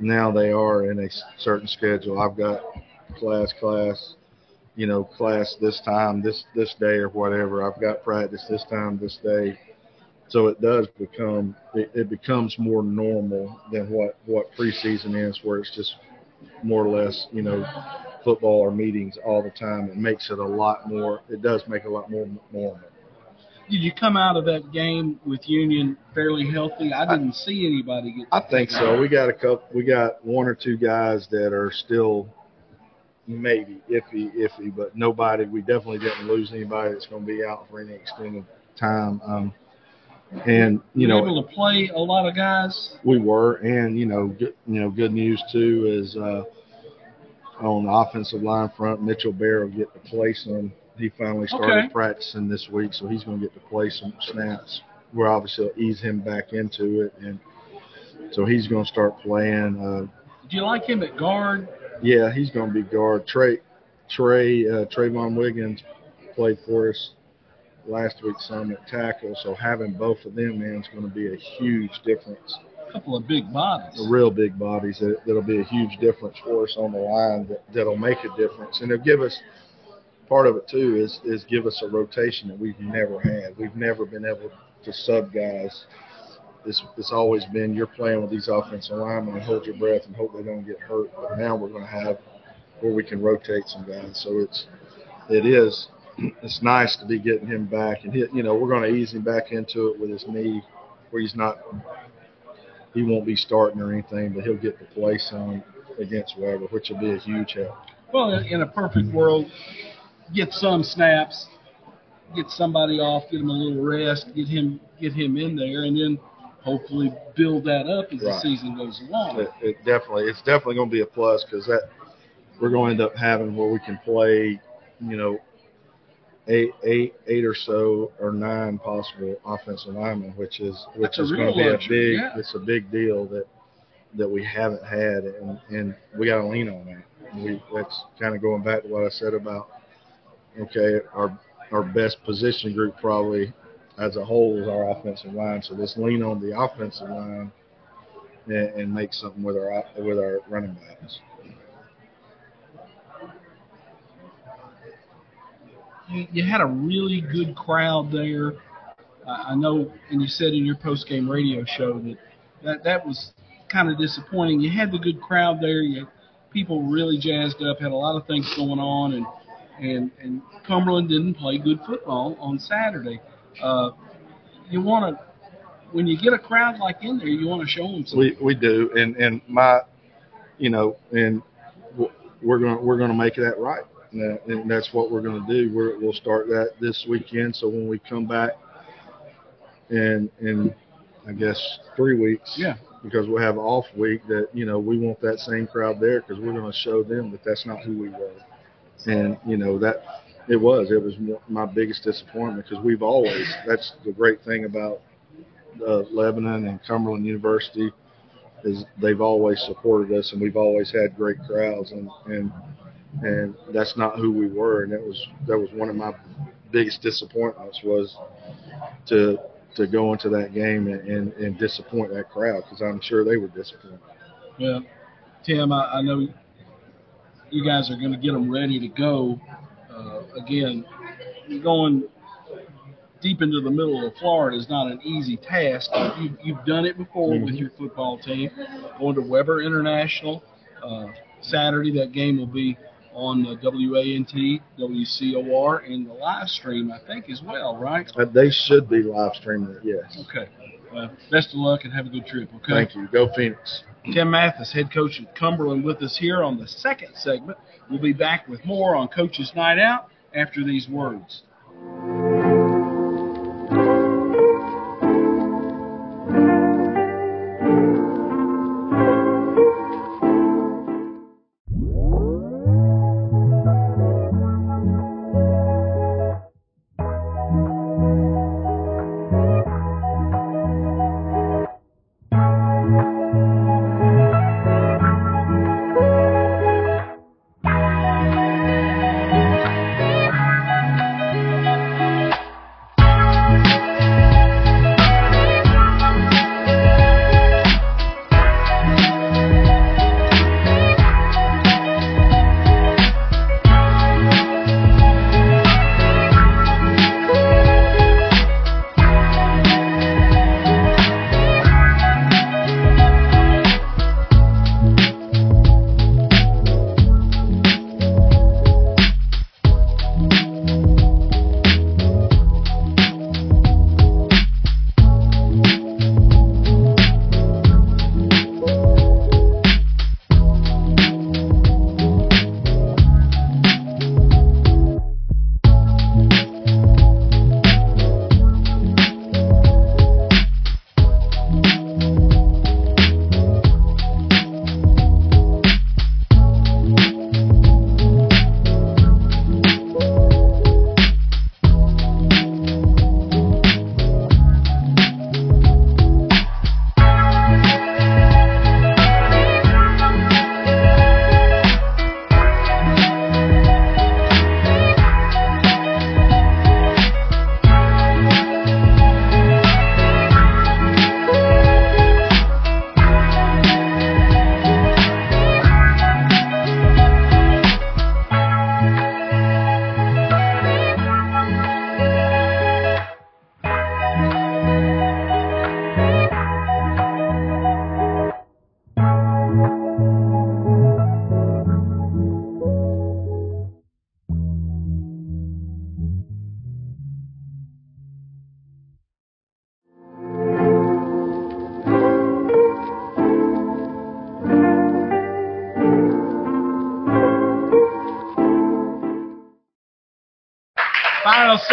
now they are in a certain schedule. I've got class, class, you know, class this time, this this day or whatever. I've got practice this time, this day. So it does become it, it becomes more normal than what what preseason is, where it's just more or less, you know, football or meetings all the time. It makes it a lot more. It does make a lot more normal. Did you come out of that game with Union fairly healthy? I didn't see anybody get. I think so. We got a couple. We got one or two guys that are still maybe iffy, iffy, but nobody. We definitely didn't lose anybody that's going to be out for any extended time. Um, and you you know, able to play a lot of guys. we were, and you know, good, you know, good news too is uh, on the offensive line front, Mitchell Bear will get to play some. He finally started Okay. practicing this week, so he's going to get to play some snaps. We're obviously ease him back into it, and so he's going to start playing. Uh, Do you like him at guard? yeah, he's going to be guard. Trey, Trey, uh, Trayvon Wiggins played for us last week some at tackle, so having both of them in is going to be a huge difference. Couple of big bodies. the real big bodies that, that'll be a huge difference for us on the line that, that'll make a difference. And it'll give us part of it too is is give us a rotation that we've never had. We've never been able to sub guys. It's, it's always been you're playing with these offensive linemen and hold your breath and hope they don't get hurt. But now we're going to have where we can rotate some guys. So it's it is it's nice to be getting him back. And he, you know we're going to ease him back into it with his knee where he's not he won't be starting or anything, but he'll get to play some against whoever, which will be a huge help. Well, in a perfect world, get some snaps, get somebody off, get him a little rest, get him get him in there, and then hopefully build that up as the season goes along. It, it definitely, it's definitely going to be a plus because that we're going to end up having where we can play, you know, eight, eight, eight or so or nine possible offensive linemen, which is which That's is going to be a big, yeah. it's a big deal that that we haven't had, and and we got to lean on that. We that's kind of going back to what I said about okay, our our best position group probably as a whole is our offensive line. So let's lean on the offensive line and, and make something with our with our running backs. You, you had a really good crowd there. I I know, and you said in your post game radio show that that, that was kind of disappointing. You had the good crowd there. You people really jazzed up. Had a lot of things going on, and and and Cumberland didn't play good football on Saturday. Uh, you want to when you get a crowd like in there, you want to show them something. We we do, and and my, you know, and we're gonna we're gonna make that right, and, and that's what we're gonna do. We're, we'll start that this weekend. So when we come back, and in I guess three weeks, Yeah. because we'll have off week. That you know we want that same crowd there because we're gonna show them that that's not who we were, and you know that it was it was my biggest disappointment because we've always that's the great thing about uh, Lebanon and Cumberland University is they've always supported us and we've always had great crowds and and and that's not who we were and that was that was one of my biggest disappointments was to to go into that game and, and, and disappoint that crowd because I'm sure they were disappointed. Well, Tim, I, I know you guys are going to get them ready to go. Uh, again, going deep into the middle of Florida is not an easy task. You, you've done it before with your football team, going to Webber International. Uh, Saturday, that game will be on uh, WANT, WCOR, and the live stream, I think, as well, right? Uh, they should be live streaming it, yes. Okay. Well, best of luck and have a good trip, okay? Thank you. Go Phoenix. Tim Mathis, head coach at Cumberland, with us here on the second segment. We'll be back with more on Coach's Night Out after these words.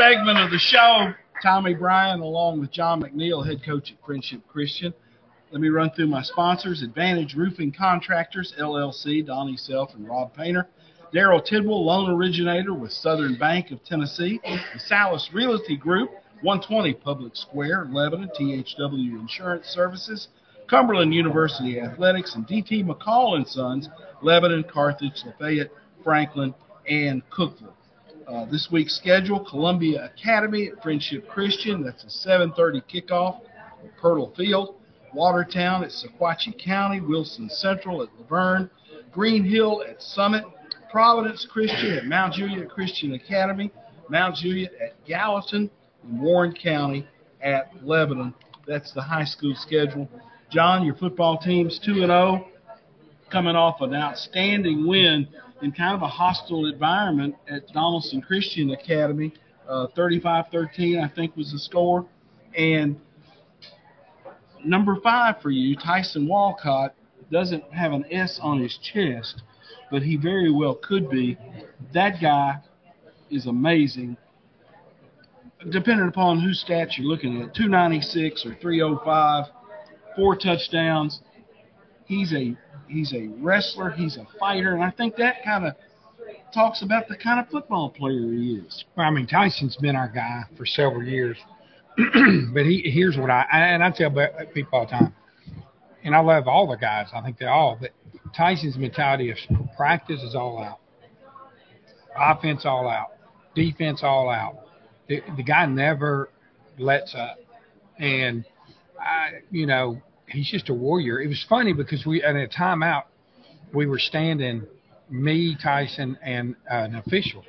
Segment of the show. Tommy Bryan, along with John McNeil, head coach at Friendship Christian. Let me run through my sponsors Advantage Roofing Contractors, LLC, Donnie Self and Rob Painter. Daryl Tidwell, loan originator with Southern Bank of Tennessee. The Salis Realty Group, 120 Public Square, Lebanon, THW Insurance Services. Cumberland University Athletics and DT McCall and Sons, Lebanon, Carthage, Lafayette, Franklin, and Cookeville. Uh, this week's schedule: Columbia Academy at Friendship Christian. That's a 7:30 kickoff at Pirtle Field. Watertown at Sequatchie County. Wilson Central at La Vergne. Green Hill at Summit. Providence Christian at Mount Juliet Christian Academy. Mount Juliet at Gallatin, and Warren County at Lebanon. That's the high school schedule. John, your football team's 2 and 0, coming off an outstanding win in kind of a hostile environment at Donelson Christian Academy. Uh, 35-13, I think, was the score. And number five for you, Tyson Walcott, doesn't have an S on his chest, but he very well could be. That guy is amazing. Depending upon whose stats you're looking at, 296 or 305, four touchdowns. He's a he's a wrestler. He's a fighter, and I think that kind of talks about the kind of football player he is. Well, I mean, Tyson's been our guy for several years, but he here's what I and I tell people all the time, and I love all the guys. I think they all, but Tyson's mentality of practice is all out, offense all out, defense all out. The, the guy never lets up, and I, you know, he's just a warrior. It was funny because we at a timeout, we were standing, me, Tyson, and uh, an official,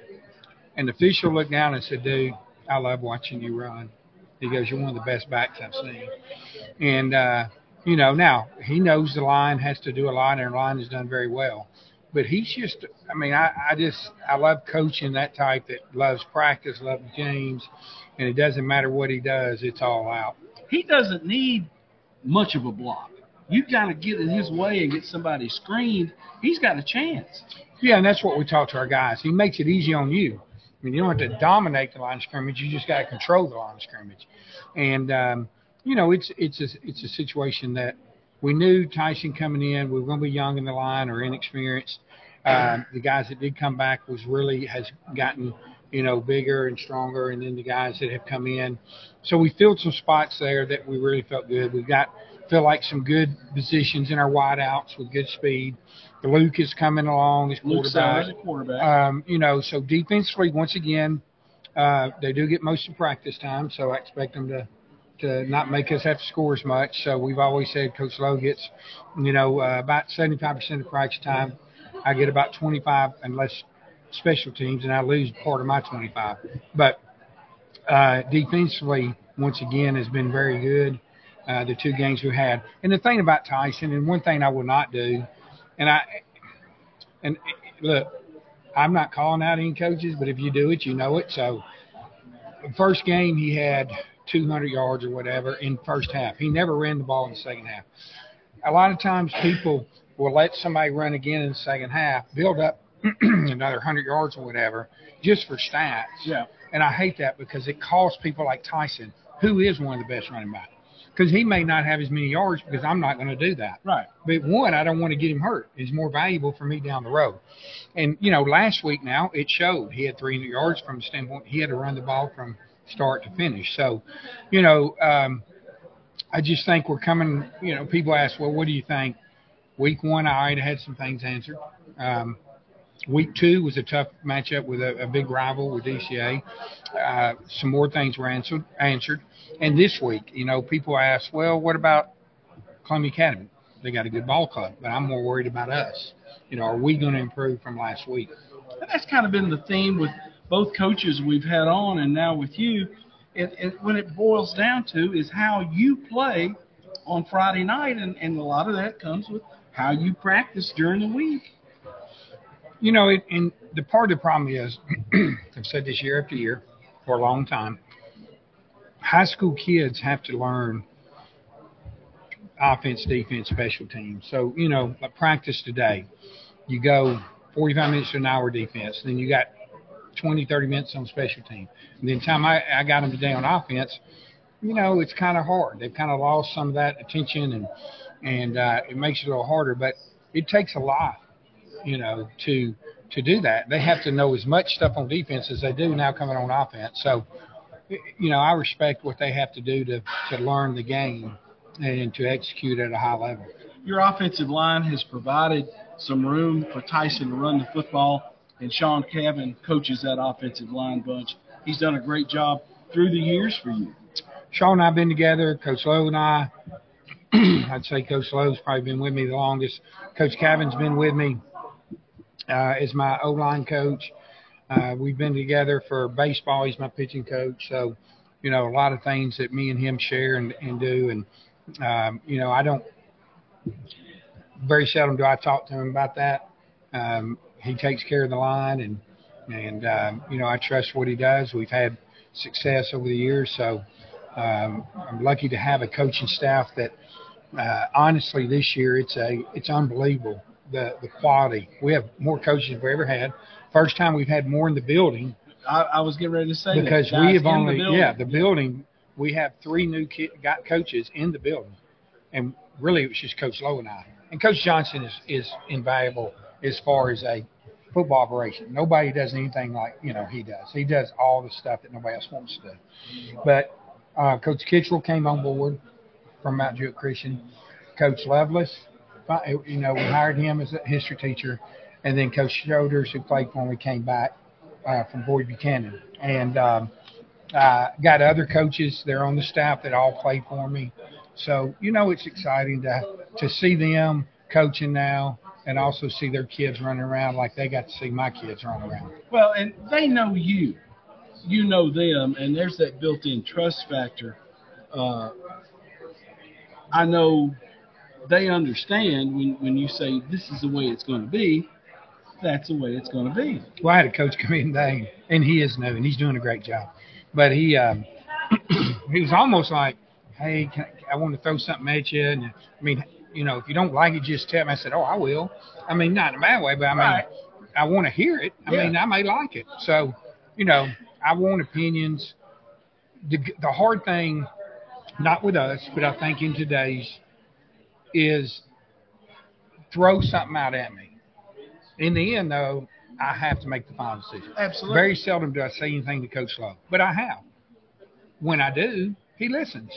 and the official looked down and said, "Dude, I love watching you run." He goes, "You're one of the best backs I've seen," and uh, you know, now he knows the line has to do a lot, and the line has done very well. But he's just, I mean, I, I just, I love coaching that type that loves practice, loves games, and it doesn't matter what he does, it's all out. He doesn't need much of a block. You've got to get in his way and get somebody screened. He's got a chance. Yeah, and that's what we talk to our guys. He makes it easy on you. I mean, you don't have to dominate the line of scrimmage. You just got to control the line of scrimmage. And um, you know, it's it's a it's a situation that we knew Tyson coming in. We were going to be young in the line or inexperienced. Um, the guys that did come back was really has gotten you know bigger and stronger, and then the guys that have come in. So we filled some spots there that we really felt good. We got feel like some good positions in our wideouts with good speed. The Luke is coming along as quarterback. Luke quarterback. Um, you know, so defensively, once again, uh, they do get most of practice time, so I expect them to to not make us have to score as much. So we've always said Coach Lowe gets, you know, uh, about 75% of practice time. I get about 25 unless special teams, and I lose part of my 25. But uh, defensively, once again, has been very good. Uh, the two games we had, and the thing about Tyson, and one thing I will not do, and I, and look, I'm not calling out any coaches, but if you do it, you know it. So, first game he had 200 yards or whatever in first half. He never ran the ball in the second half. A lot of times people will let somebody run again in the second half, build up another 100 yards or whatever, just for stats. Yeah. And I hate that because it costs people like Tyson, who is one of the best running backs, because he may not have as many yards because I'm not going to do that. Right. But one, I don't want to get him hurt. He's more valuable for me down the road. And you know, last week now it showed. He had 300 yards from the standpoint he had to run the ball from start to finish. So, you know, um, I just think we're coming. You know, people ask, well, what do you think? Week one, I already had some things answered. Um, week two was a tough matchup with a, a big rival with DCA. Uh, some more things were answered. Answered, and this week, you know, people ask, well, what about Columbia Academy? They got a good ball club, but I'm more worried about us. You know, are we going to improve from last week? And that's kind of been the theme with both coaches we've had on and now with you. It, it, when it boils down to is how you play on Friday night, and, and a lot of that comes with how you practice during the week. You know, it, and the part of the problem is, I've said this year after year for a long time, high school kids have to learn offense, defense, special teams. So, you know, like practice today, you go 45 minutes to an hour defense, then you got 20, 30 minutes on special team. And then time I, I got them today on offense, you know, it's kind of hard. They've kind of lost some of that attention, and and uh, it makes it a little harder. But it takes a lot, you know, to to do that. They have to know as much stuff on defense as they do now coming on offense. So, you know, I respect what they have to do to to learn the game and to execute at a high level. Your offensive line has provided some room for Tyson to run the football and Sean Cavan coaches that offensive line bunch. He's done a great job through the years for you. Sean and I have been together. Coach Lowe and I. I'd say Coach Lowe's probably been with me the longest. Coach Cavan's been with me uh, as my O line coach. Uh, we've been together for baseball. He's my pitching coach, so you know a lot of things that me and him share and, and do. And um, you know, I don't very seldom do I talk to him about that. Um, he takes care of the line, and and um, you know I trust what he does. We've had success over the years, so um, I'm lucky to have a coaching staff that uh, honestly this year it's a it's unbelievable the the quality. We have more coaches than we ever had. First time we've had more in the building I, I was getting ready to say because that. we have only the yeah the building we have three new ki- got coaches in the building, and really it was just Coach Lowe and I. And Coach Johnson is is invaluable as far as a football operation. Nobody does anything like you know he does. He does all the stuff that nobody else wants to do. But uh, Coach Kitchell came on board from Mount Juliet Christian. Coach Lovelace, you know, we hired him as a history teacher, and then Coach Shoulders, who played for me, came back uh, from Boyd Buchanan, and um, uh, got other coaches there on the staff that all played for me. So you know, it's exciting to to see them coaching now, and also see their kids running around like they got to see my kids run around. Well, and they know you. You know them, and there's that built-in trust factor. Uh, I know they understand when, when you say this is the way it's going to be. That's the way it's going to be. Well, I had a coach come in today, and he is new, and he's doing a great job. But he um, he was almost like, "Hey, can I, I want to throw something at you." And I mean, you know, if you don't like it, just tell me. I said, "Oh, I will." I mean, not in a bad way, but I mean, Right. I want to hear it. I Yeah. mean, I may like it. So, you know, I want opinions. The the hard thing, not with us, but I think in today's, is throw something out at me. In the end, though, I have to make the final decision. Absolutely. Very seldom do I say anything to Coach Lowe, but I have. When I do, he listens.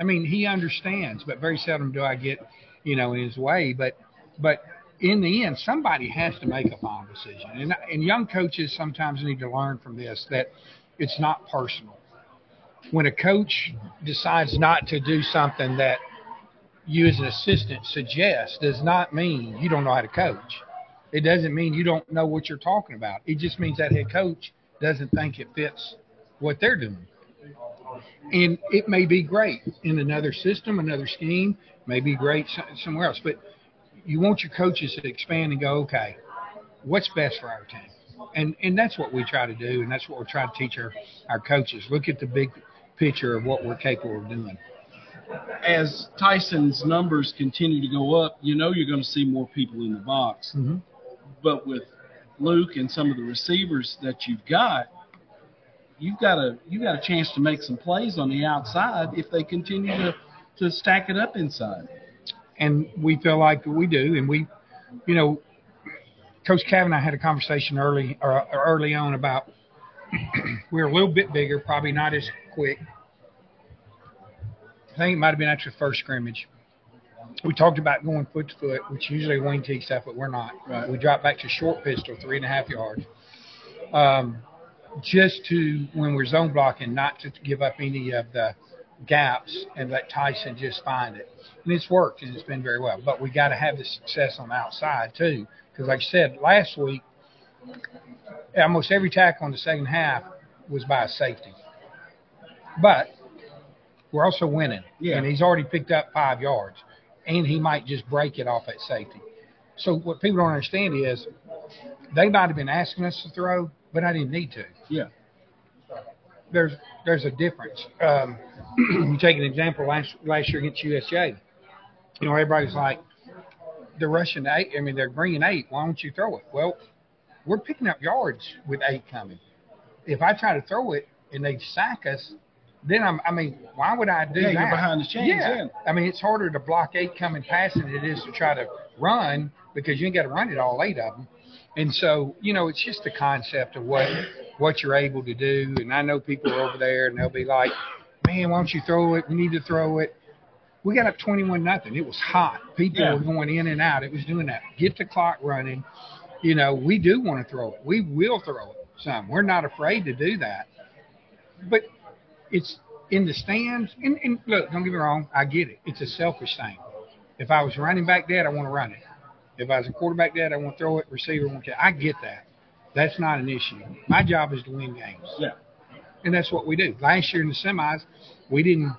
I mean, he understands, but very seldom do I get, you know, in his way. But, but in the end, somebody has to make a final decision, and and young coaches sometimes need to learn from this that it's not personal. When a coach decides not to do something that you as an assistant suggest, does not mean you don't know how to coach. It doesn't mean you don't know what you're talking about. It just means that head coach doesn't think it fits what they're doing. And it may be great in another system, another scheme, may be great somewhere else. But you want your coaches to expand and go, okay, what's best for our team? And and that's what we try to do, and that's what we're trying to teach our, our coaches. Look at the big picture of what we're capable of doing. As Tyson's numbers continue to go up, you know you're going to see more people in the box. Mm-hmm. But with Luke and some of the receivers that you've got, you've got a you've got a chance to make some plays on the outside if they continue to, to stack it up inside. and we feel like we do. And we, you know, Coach Kavanaugh had a conversation early or, or early on about we're a little bit bigger, probably not as quick. I think it might have been after the first scrimmage. We talked about going foot to foot, which usually wing tee stuff, but we're not. Right. We drop back to short pistol, three and a half yards. Um, just to when we're zone blocking, not to give up any of the gaps and let Tyson just find it. And it's worked and it's been very well. But we got to have the success on the outside too, because like I said last week, almost every tackle in the second half was by a safety. But we're also winning, Yeah. and he's already picked up five yards, and he might just break it off at safety. So what people don't understand is they might have been asking us to throw, but I didn't need to Yeah. there's there's a difference. Um, you take an example last last year against USJ. You know, everybody's like, they're rushing eight. I mean, they're bringing eight. Why don't you throw it? Well, we're picking up yards with eight coming. If I try to throw it and they sack us, then I'm. I mean, why would I do Yeah, that? you're behind the chains, yeah. I mean, it's harder to block eight coming passing than it is to try to run because you ain't got to run it all eight of them. And so, you know, it's just the concept of what what you're able to do. And I know people are over there and they'll be like, "Man, why don't you throw it? We need to throw it." We got up 21 nothing. It was hot. People Yeah. were going in and out. It was doing that. Get the clock running. You know, we do want to throw it. We will throw it some. We're not afraid to do that. But it's in the stands. And, and look, don't get me wrong. I get it. It's a selfish thing. If I was running back dead, I want to run it. If I was a quarterback dead, I want to throw it. Receiver, I want to. catch. I get that. That's not an issue. My job is to win games. Yeah. And that's what we do. Last year in the semis, we didn't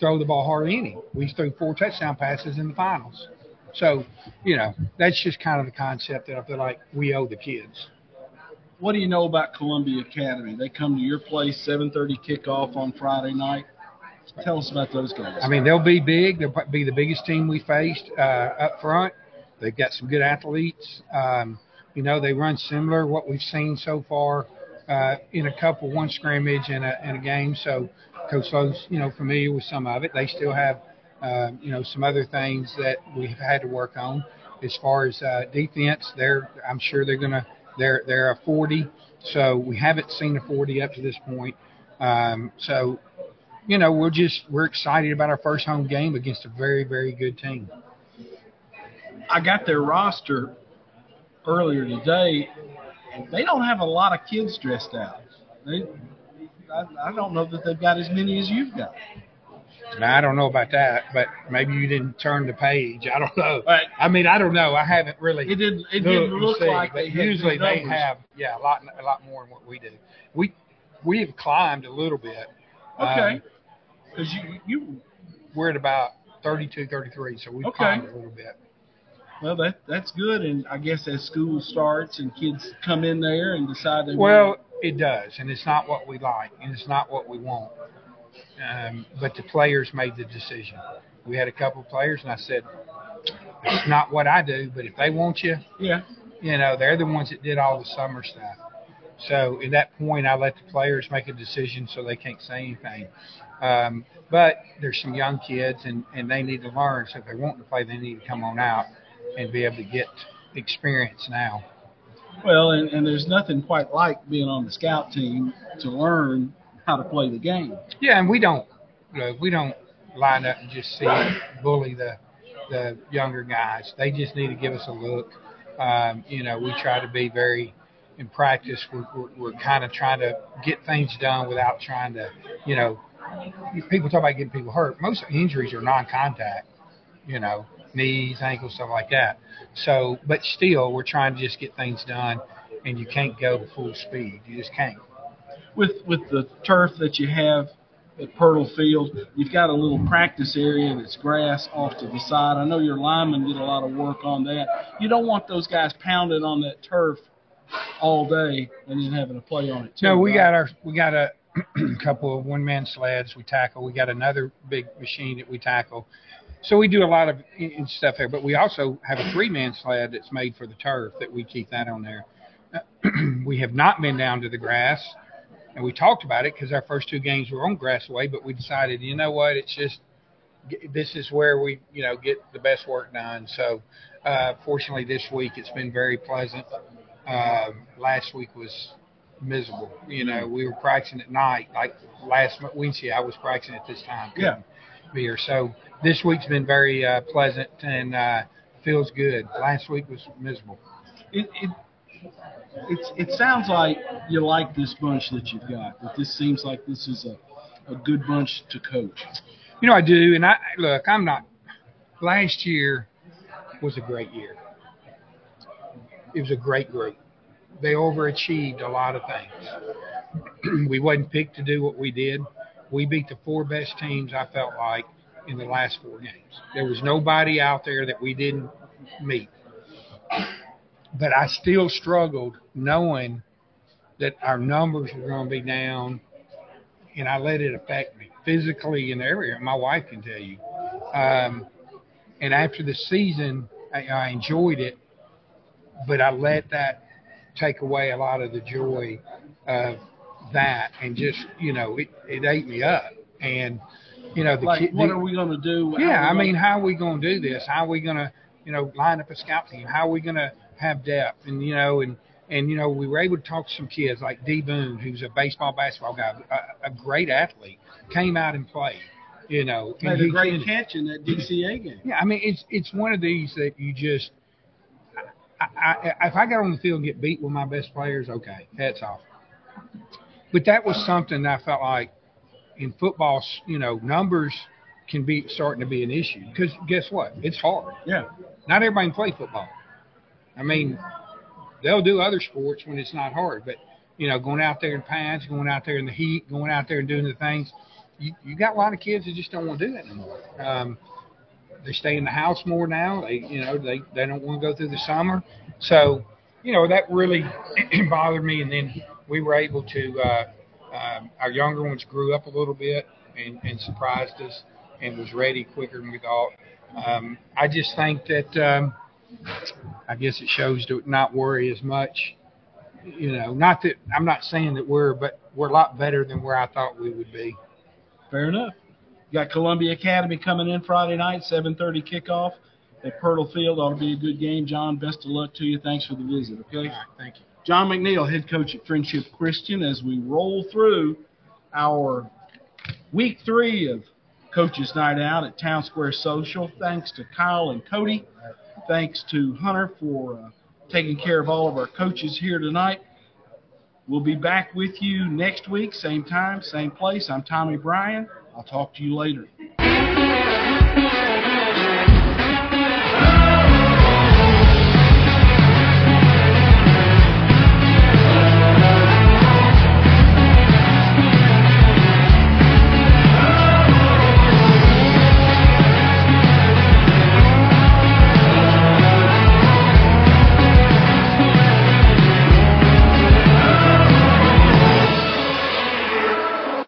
throw the ball hardly any. We threw four touchdown passes in the finals. So, you know, that's just kind of the concept that I feel like we owe the kids. What do you know about Columbia Academy? They come to your place, 7:30 kickoff on Friday night. Tell us about those guys. I mean, they'll be big. They'll be the biggest team we faced uh, up front. They've got some good athletes. Um, you know, they run similar what we've seen so far uh, in a couple, one scrimmage and a, and a game. So Coach Lowe's, you know, familiar with some of it. They still have, uh, you know, some other things that we've had to work on. As far as uh, defense, they're, I'm sure they're going to, they're, they're a 40. So we haven't seen a 40 up to this point. Um, so, you know, we're just, we're excited about our first home game against a very, very good team. I got their roster earlier today. They don't have a lot of kids dressed out. They, I, I don't know that they've got as many as you've got. Now, I don't know about that, but maybe you didn't turn the page. I don't know. Right. I mean, I don't know. I haven't really. It didn't. It didn't look see, like they usually they have yeah a lot a lot more than what we do. We we have climbed a little bit. Okay. Um, Because you you we're at about 32, 33, so we've Okay. climbed a little bit. well that that's good. And I guess as school starts and kids come in there and decide they Well, want, it does, and it's not what we like, and it's not what we want. Um, but the players made the decision. We had a couple of players, and I said, "It's not what I do, but if they want you, yeah. you know, they're the ones that did all the summer stuff. So at that point, I let the players make a decision, so they can't say anything. Um, but there's some young kids, and and they need to learn. So if they want to play, they need to come on out and be able to get experience now. Well, and, and there's nothing quite like being on the scout team to learn how to play the game. Yeah, and we don't look, we don't line up and just see bully the the younger guys. They just need to give us a look. Um, you know, we try to be very in practice. We're, we're, we're kind of trying to get things done without trying to, you know, people talk about getting people hurt. Most injuries are non-contact. You know, knees, ankles, stuff like that. So, but still, we're trying to just get things done, and you can't go full speed. You just can't. With with the turf that you have at Pirtle Field, you've got a little practice area that's grass off to the side. I know your linemen did a lot of work on that. You don't want those guys pounding on that turf all day and then having to play on it too. No, we right? got our we got a couple of one man sleds we tackle. We got another big machine that we tackle. So we do a lot of stuff there, but we also have a three man sled that's made for the turf that we keep that on there. we have not been down to the grass, and we talked about it because our first two games were on grassway, but we decided, you know what, it's just this is where we you know get the best work done. So uh, fortunately, this week it's been very pleasant. Um, last week was miserable. You know, we were practicing at night. Like last Wednesday, I was practicing at this time. Yeah. Be here. So this week's been very uh, pleasant and uh, feels good. Last week was miserable. it, it it's it sounds like you like this bunch that you've got. That this seems like this is a, a good bunch to coach. You know, I do. And I look, I'm not. Last year was a great year. It was a great group. They overachieved a lot of things. we wasn't picked to do what we did. We beat the four best teams. I felt like in the last four games. There was nobody out there that we didn't meet. But I still struggled knowing that our numbers were going to be down, and I let it affect me physically and everywhere. My wife can tell you. Um, and after the season, I, I enjoyed it, but I let that take away a lot of the joy of that, and just you know, it, it ate me up. And you know, the Like, kid, what are we going to do? How yeah, I mean, how are we going to do this? How are we going to, you know, line up a scout team? How are we going to have depth? And you know, and and you know, we were able to talk to some kids like D Boone, who's a baseball basketball guy, a, a great athlete, came out and played. You know, and made a great can- catch in that DCA game. yeah, I mean, it's it's one of these that you just. I, I, if I got on the field and get beat with my best players, okay, hats off. But that was something that I felt like in football, you know, numbers can be starting to be an issue because guess what? It's hard. Yeah, Not everybody can play football. I mean, they'll do other sports when it's not hard. But you know, going out there in pads, going out there in the heat, going out there and doing the things, you you got a lot of kids that just don't want to do that anymore. Um, they stay in the house more now. They you know they they don't want to go through the summer, so you know that really bothered me. And then we were able to. Uh, um, our younger ones grew up a little bit and, and surprised us and was ready quicker than we thought. Um, I just think that um, I guess it shows to not worry as much. You know, not that I'm not saying that we're, but we're a lot better than where I thought we would be. Fair enough. You got Columbia Academy coming in Friday night, 7:30 kickoff at Pirtle Field. Ought to be a good game. John, best of luck to you. Thanks for the visit. Okay. All right, thank you. John McNeal, head coach at Friendship Christian, as we roll through our week three of Coaches Night Out at Town Square Social. Thanks to Kyle and Cody. Thanks to Hunter for uh, taking care of all of our coaches here tonight. We'll be back with you next week, same time, same place. I'm Tommy Bryan. I'll talk to you later.